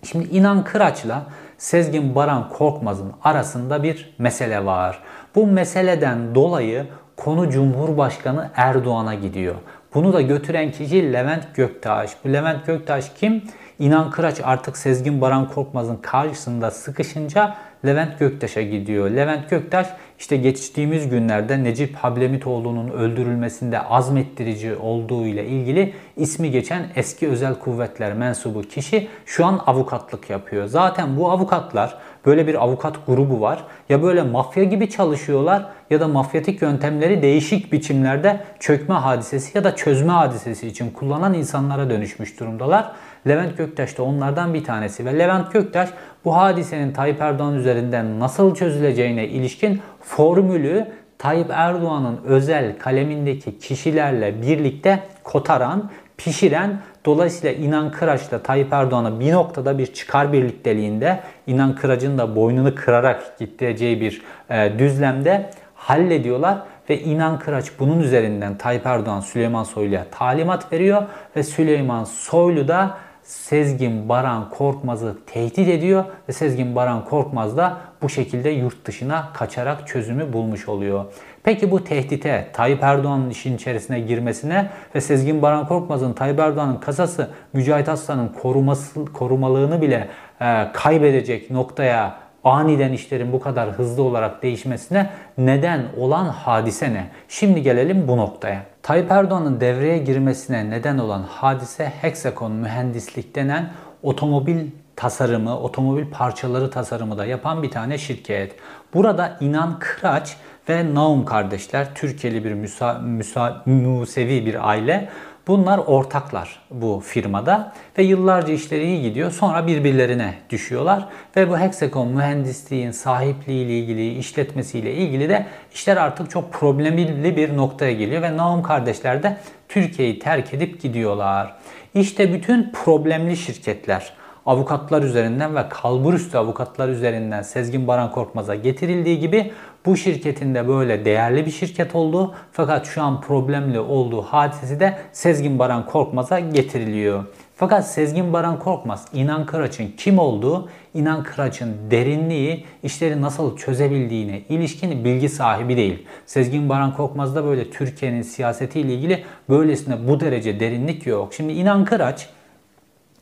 Şimdi İnan Kıraç'la Sezgin Baran Korkmaz'ın arasında bir mesele var. Bu meseleden dolayı konu Cumhurbaşkanı Erdoğan'a gidiyor. Bunu da götüren kişi Levent Göktaş. Bu Levent Göktaş kim? İnan Kıraç artık Sezgin Baran Korkmaz'ın karşısında sıkışınca Levent Göktaş'a gidiyor. Levent Göktaş işte geçtiğimiz günlerde Necip Hablemitoğlu'nun öldürülmesinde azmettirici olduğu ile ilgili ismi geçen eski özel kuvvetler mensubu kişi şu an avukatlık yapıyor. Zaten bu avukatlar böyle bir avukat grubu var. Ya böyle mafya gibi çalışıyorlar ya da mafyatik yöntemleri değişik biçimlerde çökme hadisesi ya da çözme hadisesi için kullanan insanlara dönüşmüş durumdalar. Levent Göktaş da onlardan bir tanesi ve Levent Göktaş bu hadisenin Tayyip Erdoğan üzerinden nasıl çözüleceğine ilişkin formülü Tayyip Erdoğan'ın özel kalemindeki kişilerle birlikte kotaran, pişiren Dolayısıyla İnan Kıraç'la Tayyip Erdoğan'a bir noktada bir çıkar birlikteliğinde İnan Kıraç'ın da boynunu kırarak gideceği bir e, düzlemde hallediyorlar ve İnan Kıraç bunun üzerinden Tayyip Erdoğan Süleyman Soylu'ya talimat veriyor ve Süleyman Soylu da Sezgin Baran Korkmaz'ı tehdit ediyor ve Sezgin Baran Korkmaz da bu şekilde yurt dışına kaçarak çözümü bulmuş oluyor. Peki bu tehdite Tayyip Erdoğan'ın işin içerisine girmesine ve Sezgin Baran Korkmaz'ın Tayyip Erdoğan'ın kasası Mücahit Aslan'ın koruması, korumalığını bile e, kaybedecek noktaya aniden işlerin bu kadar hızlı olarak değişmesine neden olan hadise ne? Şimdi gelelim bu noktaya. Tayyip Erdoğan'ın devreye girmesine neden olan hadise Hexacon Mühendislik denen otomobil tasarımı, otomobil parçaları tasarımı da yapan bir tane şirket. Burada İnan Kıraç ve Naum kardeşler, Türkiye'li bir müsa, müsa, Musevi bir aile. Bunlar ortaklar bu firmada ve yıllarca işleri iyi gidiyor. Sonra birbirlerine düşüyorlar ve bu Hexacon mühendisliğin sahipliği ile ilgili, işletmesiyle ilgili de işler artık çok problemli bir noktaya geliyor ve Naum kardeşler de Türkiye'yi terk edip gidiyorlar. İşte bütün problemli şirketler avukatlar üzerinden ve kalburüstü avukatlar üzerinden Sezgin Baran Korkmaz'a getirildiği gibi bu şirketin de böyle değerli bir şirket olduğu fakat şu an problemli olduğu hadisesi de Sezgin Baran Korkmaz'a getiriliyor. Fakat Sezgin Baran Korkmaz İnan Kıraç'ın kim olduğu, İnan Kıraç'ın derinliği, işleri nasıl çözebildiğine ilişkin bilgi sahibi değil. Sezgin Baran Korkmaz'da böyle Türkiye'nin siyasetiyle ilgili böylesine bu derece derinlik yok. Şimdi İnan Kıraç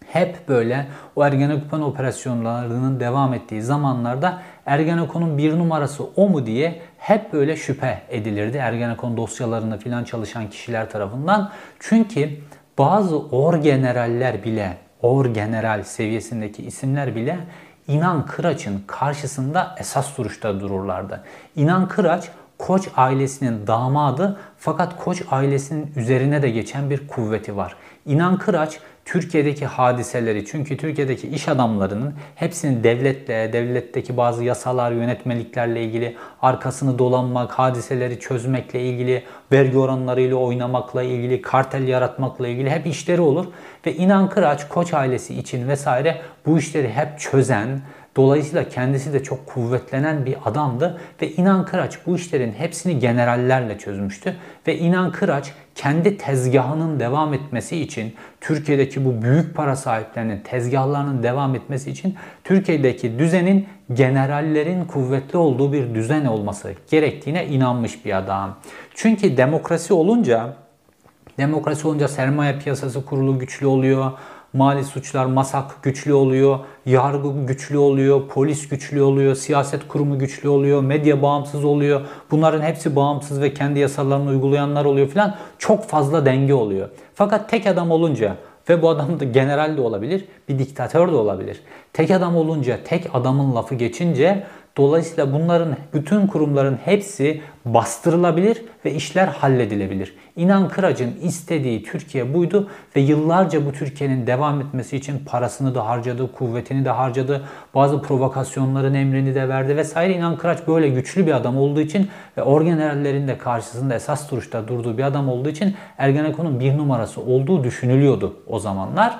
hep böyle o Ergenekon operasyonlarının devam ettiği zamanlarda Ergenekon'un bir numarası o mu diye hep böyle şüphe edilirdi. Ergenekon dosyalarında filan çalışan kişiler tarafından. Çünkü bazı orgeneraller bile, orgeneral seviyesindeki isimler bile İnan Kıraç'ın karşısında esas duruşta dururlardı. İnan Kıraç Koç ailesinin damadı fakat Koç ailesinin üzerine de geçen bir kuvveti var. İnan Kıraç Türkiye'deki hadiseleri çünkü Türkiye'deki iş adamlarının hepsinin devletle, devletteki bazı yasalar, yönetmeliklerle ilgili arkasını dolanmak, hadiseleri çözmekle ilgili, vergi oranlarıyla oynamakla ilgili, kartel yaratmakla ilgili hep işleri olur. Ve İnan Kıraç, Koç ailesi için vesaire bu işleri hep çözen, Dolayısıyla kendisi de çok kuvvetlenen bir adamdı ve İnan Kıraç bu işlerin hepsini generallerle çözmüştü ve İnan Kıraç kendi tezgahının devam etmesi için Türkiye'deki bu büyük para sahiplerinin tezgahlarının devam etmesi için Türkiye'deki düzenin generallerin kuvvetli olduğu bir düzen olması gerektiğine inanmış bir adam. Çünkü demokrasi olunca demokrasi olunca sermaye piyasası kurulu güçlü oluyor mali suçlar masak güçlü oluyor, yargı güçlü oluyor, polis güçlü oluyor, siyaset kurumu güçlü oluyor, medya bağımsız oluyor. Bunların hepsi bağımsız ve kendi yasalarını uygulayanlar oluyor filan. Çok fazla denge oluyor. Fakat tek adam olunca ve bu adam da general de olabilir, bir diktatör de olabilir. Tek adam olunca, tek adamın lafı geçince Dolayısıyla bunların bütün kurumların hepsi bastırılabilir ve işler halledilebilir. İnan Kıraç'ın istediği Türkiye buydu ve yıllarca bu Türkiye'nin devam etmesi için parasını da harcadı, kuvvetini de harcadı, bazı provokasyonların emrini de verdi vesaire. İnan Kıraç böyle güçlü bir adam olduğu için ve orgenerallerin de karşısında esas duruşta durduğu bir adam olduğu için Ergenekon'un bir numarası olduğu düşünülüyordu o zamanlar.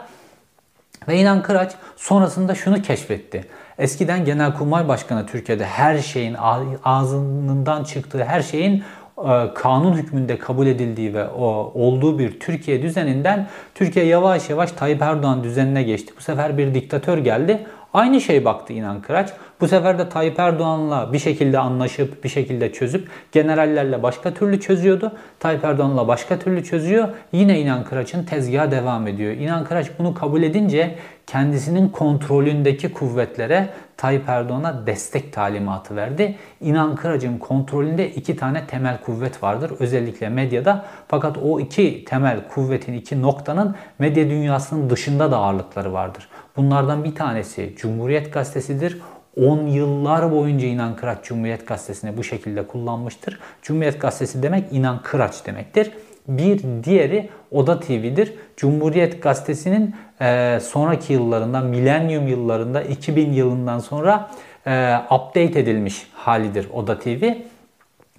Ve İnan Kıraç sonrasında şunu keşfetti. Eskiden Genelkurmay Başkanı Türkiye'de her şeyin ağzından çıktığı her şeyin e, kanun hükmünde kabul edildiği ve o olduğu bir Türkiye düzeninden Türkiye yavaş yavaş Tayyip Erdoğan düzenine geçti. Bu sefer bir diktatör geldi. Aynı şey baktı İnan Kıraç. Bu sefer de Tayyip Erdoğan'la bir şekilde anlaşıp bir şekilde çözüp generallerle başka türlü çözüyordu. Tayyip Erdoğan'la başka türlü çözüyor. Yine İnan Kıraç'ın tezgahı devam ediyor. İnan Kıraç bunu kabul edince kendisinin kontrolündeki kuvvetlere Tayyip Erdoğan'a destek talimatı verdi. İnan Kıraç'ın kontrolünde iki tane temel kuvvet vardır. Özellikle medyada. Fakat o iki temel kuvvetin, iki noktanın medya dünyasının dışında da ağırlıkları vardır. Bunlardan bir tanesi Cumhuriyet Gazetesi'dir. 10 yıllar boyunca İnan Kıraç Cumhuriyet Gazetesi'ni bu şekilde kullanmıştır. Cumhuriyet Gazetesi demek İnan Kıraç demektir. Bir diğeri Oda TV'dir. Cumhuriyet Gazetesi'nin e, sonraki yıllarında, milenyum yıllarında, 2000 yılından sonra e, update edilmiş halidir Oda TV.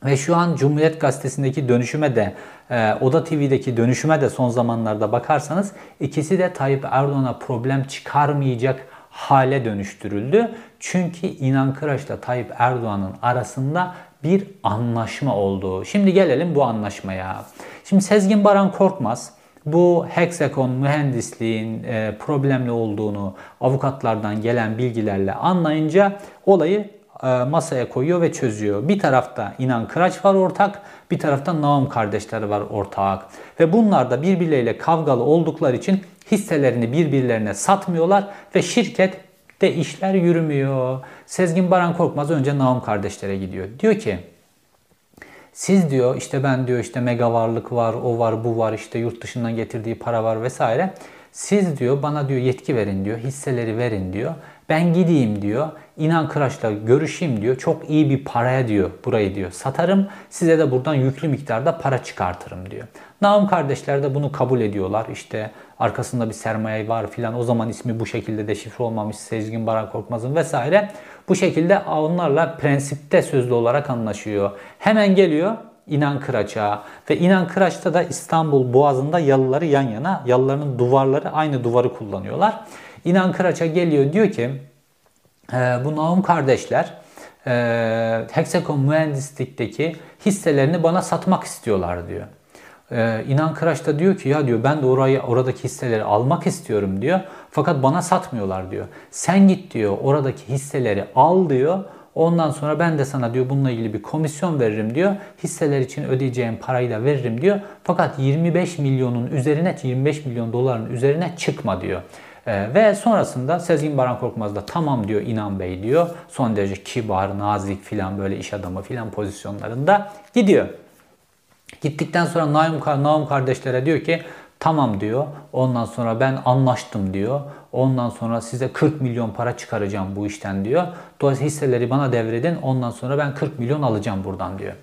Ve şu an Cumhuriyet Gazetesi'ndeki dönüşüme de, e, Oda TV'deki dönüşüme de son zamanlarda bakarsanız ikisi de Tayyip Erdoğan'a problem çıkarmayacak hale dönüştürüldü. Çünkü İnan Kıraç'la Tayyip Erdoğan'ın arasında bir anlaşma oldu. Şimdi gelelim bu anlaşmaya. Şimdi Sezgin Baran Korkmaz bu hexagon mühendisliğin e, problemli olduğunu avukatlardan gelen bilgilerle anlayınca olayı e, masaya koyuyor ve çözüyor. Bir tarafta İnan Kıraç var ortak, bir tarafta Naum kardeşleri var ortak. Ve bunlar da birbirleriyle kavgalı oldukları için hisselerini birbirlerine satmıyorlar ve şirket de işler yürümüyor. Sezgin Baran Korkmaz önce Naum kardeşlere gidiyor. Diyor ki siz diyor işte ben diyor işte mega varlık var, o var, bu var, işte yurt dışından getirdiği para var vesaire. Siz diyor bana diyor yetki verin diyor, hisseleri verin diyor. Ben gideyim diyor. İnan Kıraç'la görüşeyim diyor. Çok iyi bir paraya diyor burayı diyor satarım. Size de buradan yüklü miktarda para çıkartırım diyor. Naum kardeşler de bunu kabul ediyorlar. İşte arkasında bir sermaye var filan. O zaman ismi bu şekilde deşifre olmamış Sezgin Baran Korkmaz'ın vesaire. Bu şekilde onlarla prensipte sözlü olarak anlaşıyor. Hemen geliyor İnan Kıraç'a ve İnan Kıraç'ta da İstanbul Boğazı'nda yalıları yan yana, yalılarının duvarları aynı duvarı kullanıyorlar. İnan Kıraç'a geliyor diyor ki e, bu Naum kardeşler e, Hexacon mühendislikteki hisselerini bana satmak istiyorlar diyor. Ee, İnan Kıraç da diyor ki ya diyor ben de orayı oradaki hisseleri almak istiyorum diyor. Fakat bana satmıyorlar diyor. Sen git diyor oradaki hisseleri al diyor. Ondan sonra ben de sana diyor bununla ilgili bir komisyon veririm diyor. Hisseler için ödeyeceğim parayı da veririm diyor. Fakat 25 milyonun üzerine 25 milyon doların üzerine çıkma diyor. Ee, ve sonrasında Sezgin Baran Korkmaz da tamam diyor İnan Bey diyor. Son derece kibar, nazik filan böyle iş adamı filan pozisyonlarında gidiyor. Gittikten sonra Naum, Naum kardeşlere diyor ki tamam diyor. Ondan sonra ben anlaştım diyor. Ondan sonra size 40 milyon para çıkaracağım bu işten diyor. Dolayısıyla hisseleri bana devredin. Ondan sonra ben 40 milyon alacağım buradan diyor.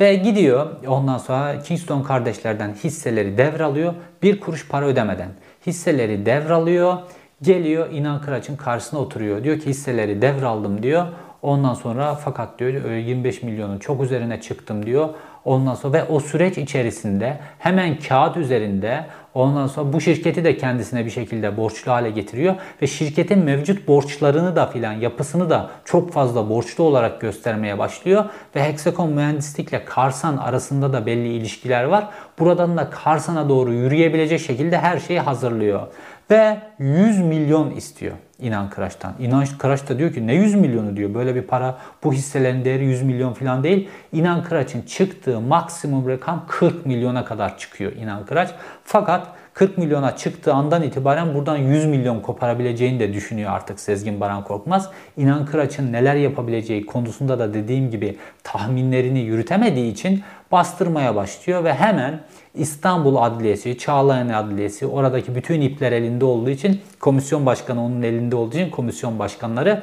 Ve gidiyor ondan sonra Kingston kardeşlerden hisseleri devralıyor. Bir kuruş para ödemeden. Hisseleri devralıyor. Geliyor İnan Kıraç'ın karşısına oturuyor. Diyor ki hisseleri devraldım diyor. Ondan sonra fakat diyor 25 milyonun çok üzerine çıktım diyor. Ondan sonra ve o süreç içerisinde hemen kağıt üzerinde ondan sonra bu şirketi de kendisine bir şekilde borçlu hale getiriyor ve şirketin mevcut borçlarını da filan yapısını da çok fazla borçlu olarak göstermeye başlıyor ve Hexacon mühendislikle Karsan arasında da belli ilişkiler var. Buradan da Karsan'a doğru yürüyebilecek şekilde her şeyi hazırlıyor ve 100 milyon istiyor. İnan Kıraç'tan. İnan Kıraç da diyor ki ne 100 milyonu diyor. Böyle bir para bu hisselerin değeri 100 milyon falan değil. İnan Kıraç'ın çıktığı maksimum rakam 40 milyona kadar çıkıyor İnan Kıraç. Fakat 40 milyona çıktığı andan itibaren buradan 100 milyon koparabileceğini de düşünüyor artık Sezgin Baran Korkmaz. İnan Kıraç'ın neler yapabileceği konusunda da dediğim gibi tahminlerini yürütemediği için bastırmaya başlıyor ve hemen İstanbul Adliyesi, Çağlayan Adliyesi oradaki bütün ipler elinde olduğu için komisyon başkanı onun elinde olduğu için komisyon başkanları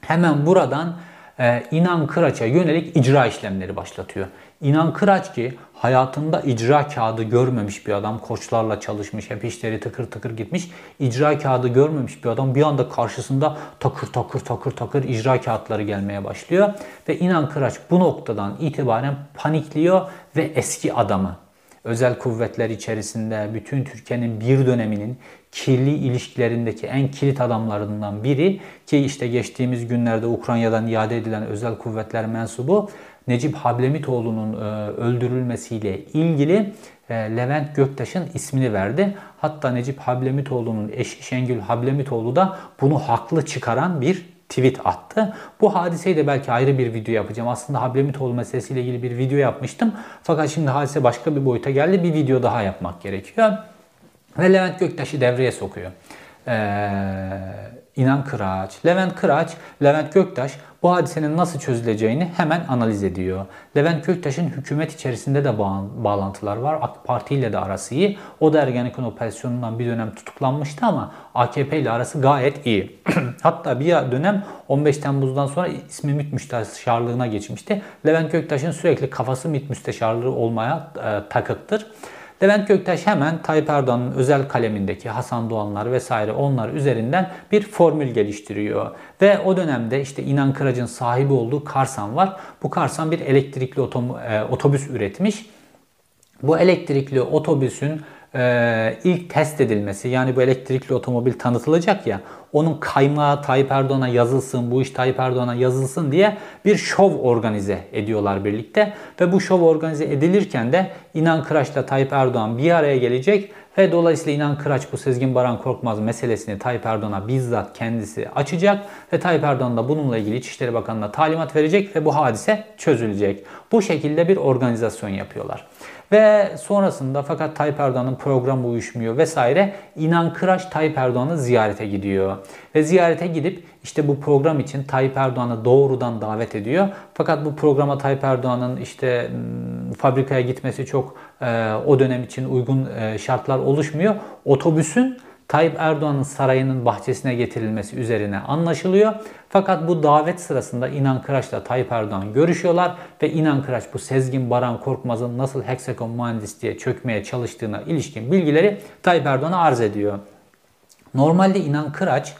hemen buradan e, İnan Kıraç'a yönelik icra işlemleri başlatıyor. İnan Kıraç ki hayatında icra kağıdı görmemiş bir adam. Koçlarla çalışmış, hep işleri tıkır tıkır gitmiş. İcra kağıdı görmemiş bir adam bir anda karşısında takır takır takır takır icra kağıtları gelmeye başlıyor. Ve İnan Kıraç bu noktadan itibaren panikliyor ve eski adamı özel kuvvetler içerisinde bütün Türkiye'nin bir döneminin kirli ilişkilerindeki en kilit adamlarından biri ki işte geçtiğimiz günlerde Ukrayna'dan iade edilen özel kuvvetler mensubu Necip Hablemitoğlu'nun e, öldürülmesiyle ilgili e, Levent Göktaş'ın ismini verdi. Hatta Necip Hablemitoğlu'nun eşi Şengül Hablemitoğlu da bunu haklı çıkaran bir tweet attı. Bu hadiseyi de belki ayrı bir video yapacağım. Aslında Hablemitoğlu meselesiyle ilgili bir video yapmıştım. Fakat şimdi hadise başka bir boyuta geldi. Bir video daha yapmak gerekiyor. Ve Levent Göktaş'ı devreye sokuyor. Ee, İnan Kıraç, Levent Kıraç, Levent Göktaş bu hadisenin nasıl çözüleceğini hemen analiz ediyor. Levent Göktaş'ın hükümet içerisinde de bağlantılar var. AK Parti ile de arası iyi. O da Ergenekon operasyonundan bir dönem tutuklanmıştı ama AKP ile arası gayet iyi. Hatta bir dönem 15 Temmuz'dan sonra ismi MİT müsteşarlığına geçmişti. Levent Göktaş'ın sürekli kafası MİT müsteşarlığı olmaya e, takıktır. Levent Göktaş hemen Tayyip Erdoğan'ın özel kalemindeki Hasan Doğanlar vesaire onlar üzerinden bir formül geliştiriyor. Ve o dönemde işte İnan Kıraç'ın sahibi olduğu Karsan var. Bu Karsan bir elektrikli e, otobüs üretmiş. Bu elektrikli otobüsün e, ilk test edilmesi yani bu elektrikli otomobil tanıtılacak ya onun kaymağı Tayyip Erdoğan'a yazılsın, bu iş Tayyip Erdoğan'a yazılsın diye bir şov organize ediyorlar birlikte. Ve bu şov organize edilirken de İnan Kıraç'la Tayyip Erdoğan bir araya gelecek ve dolayısıyla İnan Kıraç bu Sezgin Baran Korkmaz meselesini Tayyip Erdoğan'a bizzat kendisi açacak ve Tayyip Erdoğan da bununla ilgili İçişleri Bakanı'na talimat verecek ve bu hadise çözülecek. Bu şekilde bir organizasyon yapıyorlar. Ve sonrasında fakat Tayyip Erdoğan'ın programı uyuşmuyor vesaire. İnan Kıraç Tayyip Erdoğan'ı ziyarete gidiyor. Ve ziyarete gidip işte bu program için Tayyip Erdoğan'ı doğrudan davet ediyor. Fakat bu programa Tayyip Erdoğan'ın işte fabrikaya gitmesi çok e, o dönem için uygun e, şartlar oluşmuyor. Otobüsün Tayyip Erdoğan'ın sarayının bahçesine getirilmesi üzerine anlaşılıyor. Fakat bu davet sırasında İnan Kıraç'la Tayyip Erdoğan görüşüyorlar ve İnan Kıraç bu Sezgin Baran Korkmaz'ın nasıl Hexacom mühendis diye çökmeye çalıştığına ilişkin bilgileri Tayyip Erdoğan'a arz ediyor. Normalde İnan Kıraç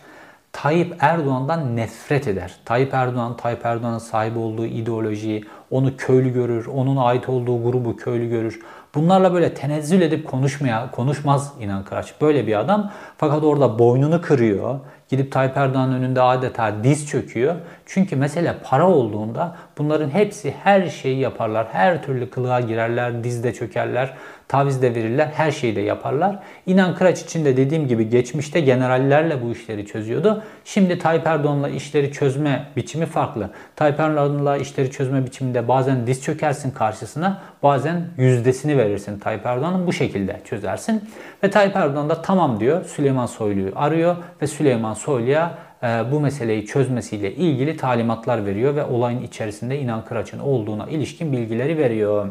Tayyip Erdoğan'dan nefret eder. Tayyip Erdoğan, Tayyip Erdoğan'ın sahip olduğu ideolojiyi, onu köylü görür, onun ait olduğu grubu köylü görür. Bunlarla böyle tenezzül edip konuşmaya, konuşmaz İnan Kıraç. Böyle bir adam. Fakat orada boynunu kırıyor. Gidip Tayyip Erdoğan'ın önünde adeta diz çöküyor. Çünkü mesele para olduğunda bunların hepsi her şeyi yaparlar. Her türlü kılığa girerler, dizde çökerler taviz de verirler, her şeyi de yaparlar. İnan Kıraç için de dediğim gibi geçmişte generallerle bu işleri çözüyordu. Şimdi Tayyip Erdoğan'la işleri çözme biçimi farklı. Tayyip Erdoğan'la işleri çözme biçiminde bazen diz çökersin karşısına, bazen yüzdesini verirsin Tayyip Erdoğan'ın bu şekilde çözersin. Ve Tayyip Erdoğan da tamam diyor, Süleyman Soylu'yu arıyor ve Süleyman Soylu'ya e, bu meseleyi çözmesiyle ilgili talimatlar veriyor ve olayın içerisinde İnan Kıraç'ın olduğuna ilişkin bilgileri veriyor.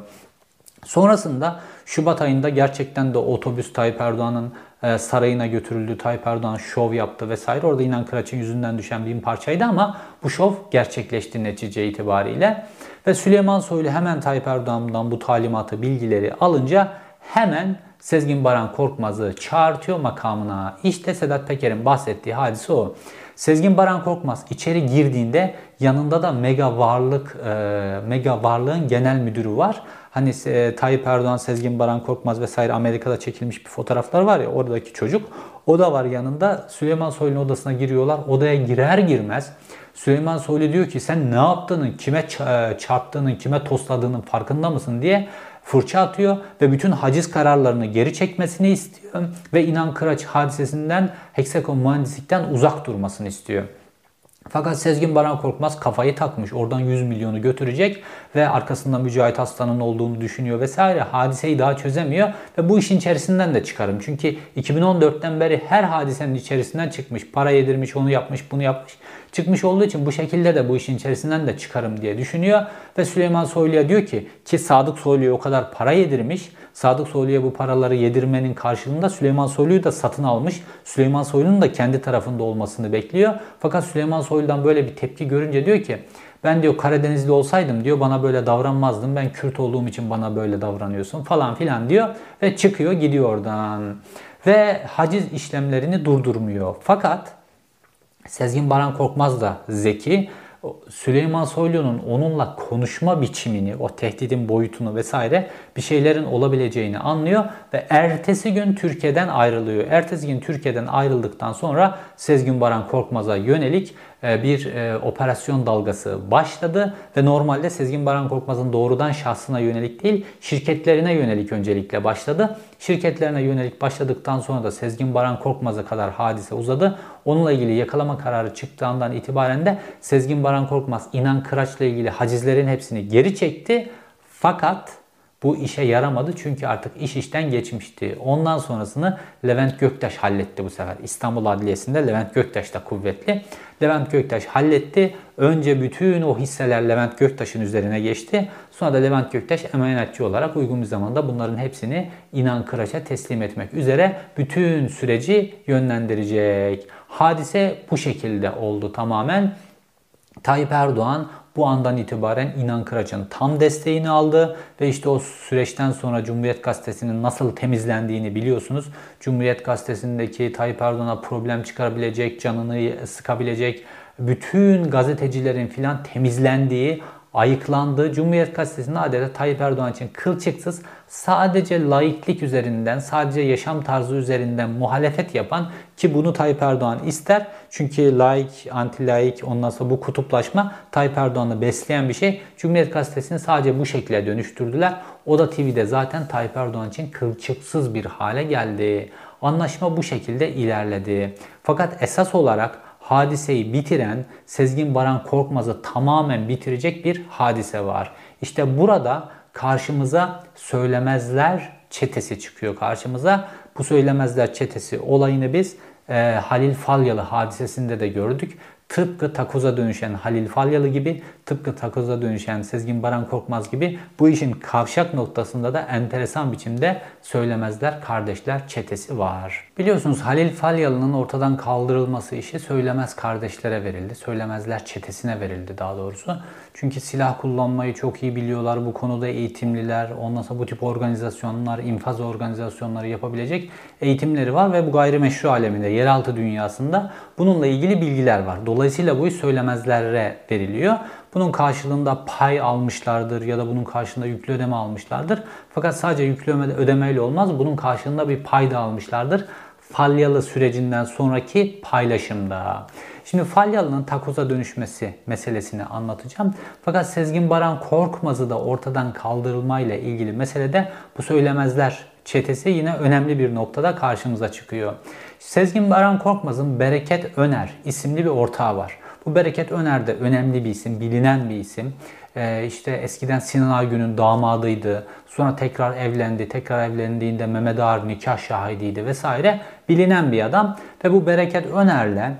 Sonrasında Şubat ayında gerçekten de otobüs Tayyip Erdoğan'ın e, sarayına götürüldü. Tayyip Erdoğan şov yaptı vesaire. Orada İnan Kıraç'ın yüzünden düşen bir parçaydı ama bu şov gerçekleşti netice itibariyle. Ve Süleyman Soylu hemen Tayyip Erdoğan'dan bu talimatı, bilgileri alınca hemen Sezgin Baran Korkmaz'ı çağırtıyor makamına. İşte Sedat Peker'in bahsettiği hadise o. Sezgin Baran Korkmaz içeri girdiğinde yanında da mega varlık, e, mega varlığın genel müdürü var. Hani e, Tayyip Erdoğan, Sezgin Baran Korkmaz vesaire Amerika'da çekilmiş bir fotoğraflar var ya oradaki çocuk. O da var yanında. Süleyman Soylu'nun odasına giriyorlar. Odaya girer girmez Süleyman Soylu diyor ki sen ne yaptığının, kime e, çarptığının, kime tosladığının farkında mısın diye fırça atıyor ve bütün haciz kararlarını geri çekmesini istiyor ve İnan Kıraç hadisesinden Hexacom mühendislikten uzak durmasını istiyor. Fakat Sezgin Baran Korkmaz kafayı takmış. Oradan 100 milyonu götürecek ve arkasında Mücahit Aslan'ın olduğunu düşünüyor vesaire. Hadiseyi daha çözemiyor ve bu işin içerisinden de çıkarım. Çünkü 2014'ten beri her hadisenin içerisinden çıkmış. Para yedirmiş, onu yapmış, bunu yapmış. Çıkmış olduğu için bu şekilde de bu işin içerisinden de çıkarım diye düşünüyor. Ve Süleyman Soylu'ya diyor ki ki Sadık Soylu'ya o kadar para yedirmiş. Sadık Soylu'ya bu paraları yedirmenin karşılığında Süleyman Soylu'yu da satın almış. Süleyman Soylu'nun da kendi tarafında olmasını bekliyor. Fakat Süleyman Soylu'dan böyle bir tepki görünce diyor ki ben diyor Karadenizli olsaydım diyor bana böyle davranmazdım. Ben Kürt olduğum için bana böyle davranıyorsun falan filan diyor. Ve çıkıyor gidiyor oradan. Ve haciz işlemlerini durdurmuyor. Fakat Sezgin Baran Korkmaz da zeki. Süleyman Soylu'nun onunla konuşma biçimini, o tehdidin boyutunu vesaire bir şeylerin olabileceğini anlıyor ve ertesi gün Türkiye'den ayrılıyor. Ertesi gün Türkiye'den ayrıldıktan sonra Sezgin Baran Korkmaz'a yönelik e, bir e, operasyon dalgası başladı ve normalde Sezgin Baran Korkmaz'ın doğrudan şahsına yönelik değil şirketlerine yönelik öncelikle başladı. Şirketlerine yönelik başladıktan sonra da Sezgin Baran Korkmaz'a kadar hadise uzadı. Onunla ilgili yakalama kararı çıktığından itibaren de Sezgin Baran Korkmaz İnan Kıraç'la ilgili hacizlerin hepsini geri çekti. Fakat bu işe yaramadı çünkü artık iş işten geçmişti. Ondan sonrasını Levent Göktaş halletti bu sefer. İstanbul Adliyesi'nde Levent Göktaş da kuvvetli. Levent Göktaş halletti. Önce bütün o hisseler Levent Göktaş'ın üzerine geçti. Sonra da Levent Göktaş emanetçi olarak uygun bir zamanda bunların hepsini İnan Kıraç'a teslim etmek üzere bütün süreci yönlendirecek. Hadise bu şekilde oldu tamamen. Tayyip Erdoğan bu andan itibaren İnan Kıraç'ın tam desteğini aldı ve işte o süreçten sonra Cumhuriyet Gazetesi'nin nasıl temizlendiğini biliyorsunuz. Cumhuriyet Gazetesi'ndeki Tayyip Erdoğan'a problem çıkarabilecek, canını sıkabilecek bütün gazetecilerin filan temizlendiği ayıklandığı Cumhuriyet Gazetesi'nde adeta Tayyip Erdoğan için kılçıksız sadece laiklik üzerinden, sadece yaşam tarzı üzerinden muhalefet yapan ki bunu Tayyip Erdoğan ister. Çünkü laik, anti laik ondan sonra bu kutuplaşma Tayyip Erdoğan'ı besleyen bir şey. Cumhuriyet Gazetesi'ni sadece bu şekilde dönüştürdüler. O da TV'de zaten Tayyip Erdoğan için kılçıksız bir hale geldi. Anlaşma bu şekilde ilerledi. Fakat esas olarak hadiseyi bitiren Sezgin Baran Korkmaz'ı tamamen bitirecek bir hadise var. İşte burada karşımıza söylemezler çetesi çıkıyor karşımıza. Bu söylemezler çetesi olayını biz e, Halil Falyalı hadisesinde de gördük. Tıpkı takoza dönüşen Halil Falyalı gibi, tıpkı takoza dönüşen Sezgin Baran Korkmaz gibi bu işin kavşak noktasında da enteresan biçimde söylemezler kardeşler çetesi var. Biliyorsunuz Halil Falyalı'nın ortadan kaldırılması işi söylemez kardeşlere verildi. Söylemezler çetesine verildi daha doğrusu. Çünkü silah kullanmayı çok iyi biliyorlar. Bu konuda eğitimliler. Ondan sonra bu tip organizasyonlar, infaz organizasyonları yapabilecek eğitimleri var ve bu gayrimeşru aleminde, yeraltı dünyasında bununla ilgili bilgiler var. Dolayısıyla bu iş söylemezlere veriliyor. Bunun karşılığında pay almışlardır ya da bunun karşılığında yüklü ödeme almışlardır. Fakat sadece yüklü ödemeyle olmaz. Bunun karşılığında bir pay da almışlardır. Falyalı sürecinden sonraki paylaşımda. Şimdi Falyalı'nın takoza dönüşmesi meselesini anlatacağım. Fakat Sezgin Baran Korkmaz'ı da ortadan kaldırılmayla ilgili meselede bu söylemezler çetesi yine önemli bir noktada karşımıza çıkıyor. Sezgin Baran Korkmaz'ın Bereket Öner isimli bir ortağı var. Bu Bereket Öner de önemli bir isim, bilinen bir isim. Ee, işte eskiden Sinan Aygün'ün damadıydı. Sonra tekrar evlendi. Tekrar evlendiğinde Mehmet Ağar nikah şahidiydi vesaire. Bilinen bir adam. Ve bu Bereket Öner'le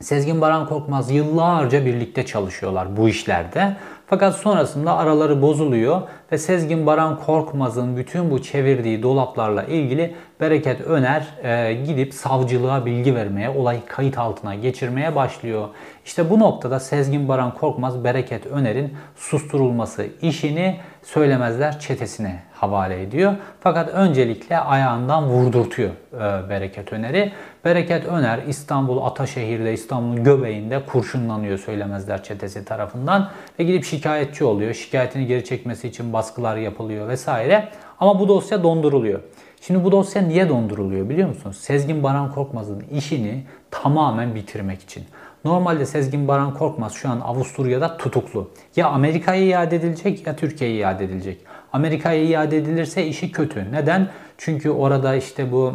Sezgin Baran Korkmaz yıllarca birlikte çalışıyorlar bu işlerde. Fakat sonrasında araları bozuluyor ve Sezgin Baran Korkmaz'ın bütün bu çevirdiği dolaplarla ilgili Bereket Öner e, gidip savcılığa bilgi vermeye, olayı kayıt altına geçirmeye başlıyor. İşte bu noktada Sezgin Baran Korkmaz Bereket Öner'in susturulması işini söylemezler çetesine havale ediyor. Fakat öncelikle ayağından vurdurtuyor e, Bereket Öner'i. Bereket Öner İstanbul Ataşehir'de, İstanbul'un göbeğinde kurşunlanıyor söylemezler çetesi tarafından ve gidip şikayetçi oluyor. Şikayetini geri çekmesi için baskılar yapılıyor vesaire. Ama bu dosya donduruluyor. Şimdi bu dosya niye donduruluyor biliyor musunuz? Sezgin Baran Korkmaz'ın işini tamamen bitirmek için. Normalde Sezgin Baran Korkmaz şu an Avusturya'da tutuklu. Ya Amerika'ya iade edilecek ya Türkiye'ye iade edilecek. Amerika'ya iade edilirse işi kötü. Neden? Çünkü orada işte bu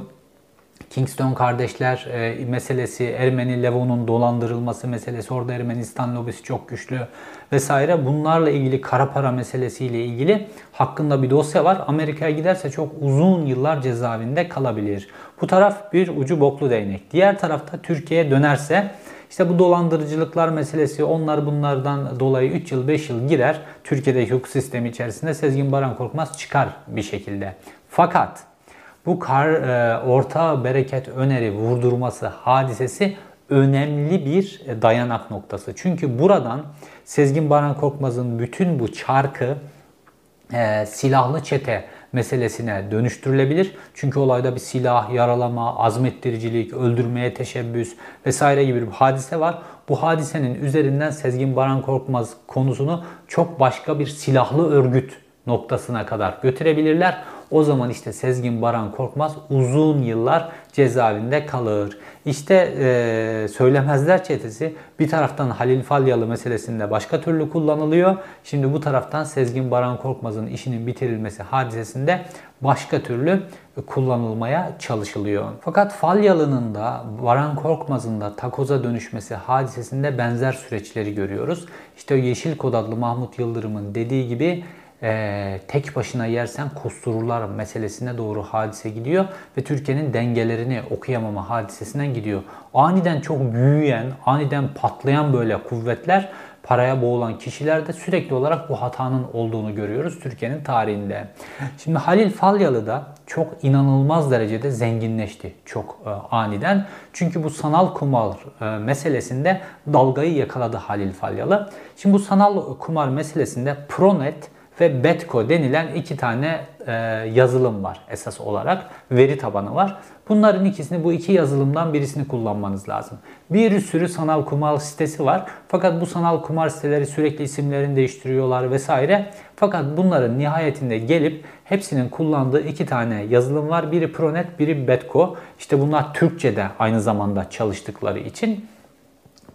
Kingston kardeşler e, meselesi, Ermeni Levon'un dolandırılması meselesi, orada Ermenistan lobisi çok güçlü vesaire. Bunlarla ilgili kara para meselesiyle ilgili hakkında bir dosya var. Amerika'ya giderse çok uzun yıllar cezaevinde kalabilir. Bu taraf bir ucu boklu değnek. Diğer tarafta Türkiye'ye dönerse işte bu dolandırıcılıklar meselesi onlar bunlardan dolayı 3 yıl 5 yıl girer. Türkiye'deki hukuk sistemi içerisinde Sezgin Baran Korkmaz çıkar bir şekilde. Fakat bu kar, e, orta bereket öneri vurdurması hadisesi önemli bir dayanak noktası. Çünkü buradan Sezgin Baran Korkmaz'ın bütün bu çarkı e, silahlı çete meselesine dönüştürülebilir. Çünkü olayda bir silah, yaralama, azmettiricilik, öldürmeye teşebbüs vesaire gibi bir hadise var. Bu hadisenin üzerinden Sezgin Baran Korkmaz konusunu çok başka bir silahlı örgüt noktasına kadar götürebilirler. O zaman işte Sezgin Baran Korkmaz uzun yıllar cezaevinde kalır. İşte e, söylemezler çetesi bir taraftan Halil Falyalı meselesinde başka türlü kullanılıyor. Şimdi bu taraftan Sezgin Baran Korkmaz'ın işinin bitirilmesi hadisesinde başka türlü kullanılmaya çalışılıyor. Fakat Falyalı'nın da Baran Korkmaz'ın da takoza dönüşmesi hadisesinde benzer süreçleri görüyoruz. İşte Yeşil Kod adlı Mahmut Yıldırım'ın dediği gibi e, tek başına yersen kustururlar meselesine doğru hadise gidiyor ve Türkiye'nin dengelerini okuyamama hadisesinden gidiyor. Aniden çok büyüyen, aniden patlayan böyle kuvvetler paraya boğulan kişilerde sürekli olarak bu hatanın olduğunu görüyoruz Türkiye'nin tarihinde. Şimdi Halil Falyalı da çok inanılmaz derecede zenginleşti çok e, aniden. Çünkü bu sanal kumar e, meselesinde dalgayı yakaladı Halil Falyalı. Şimdi bu sanal kumar meselesinde Pronet ve Betco denilen iki tane e, yazılım var esas olarak. Veri tabanı var. Bunların ikisini bu iki yazılımdan birisini kullanmanız lazım. Bir sürü sanal kumar sitesi var. Fakat bu sanal kumar siteleri sürekli isimlerini değiştiriyorlar vesaire. Fakat bunların nihayetinde gelip hepsinin kullandığı iki tane yazılım var. Biri Pronet, biri Betco. İşte bunlar Türkçe'de aynı zamanda çalıştıkları için.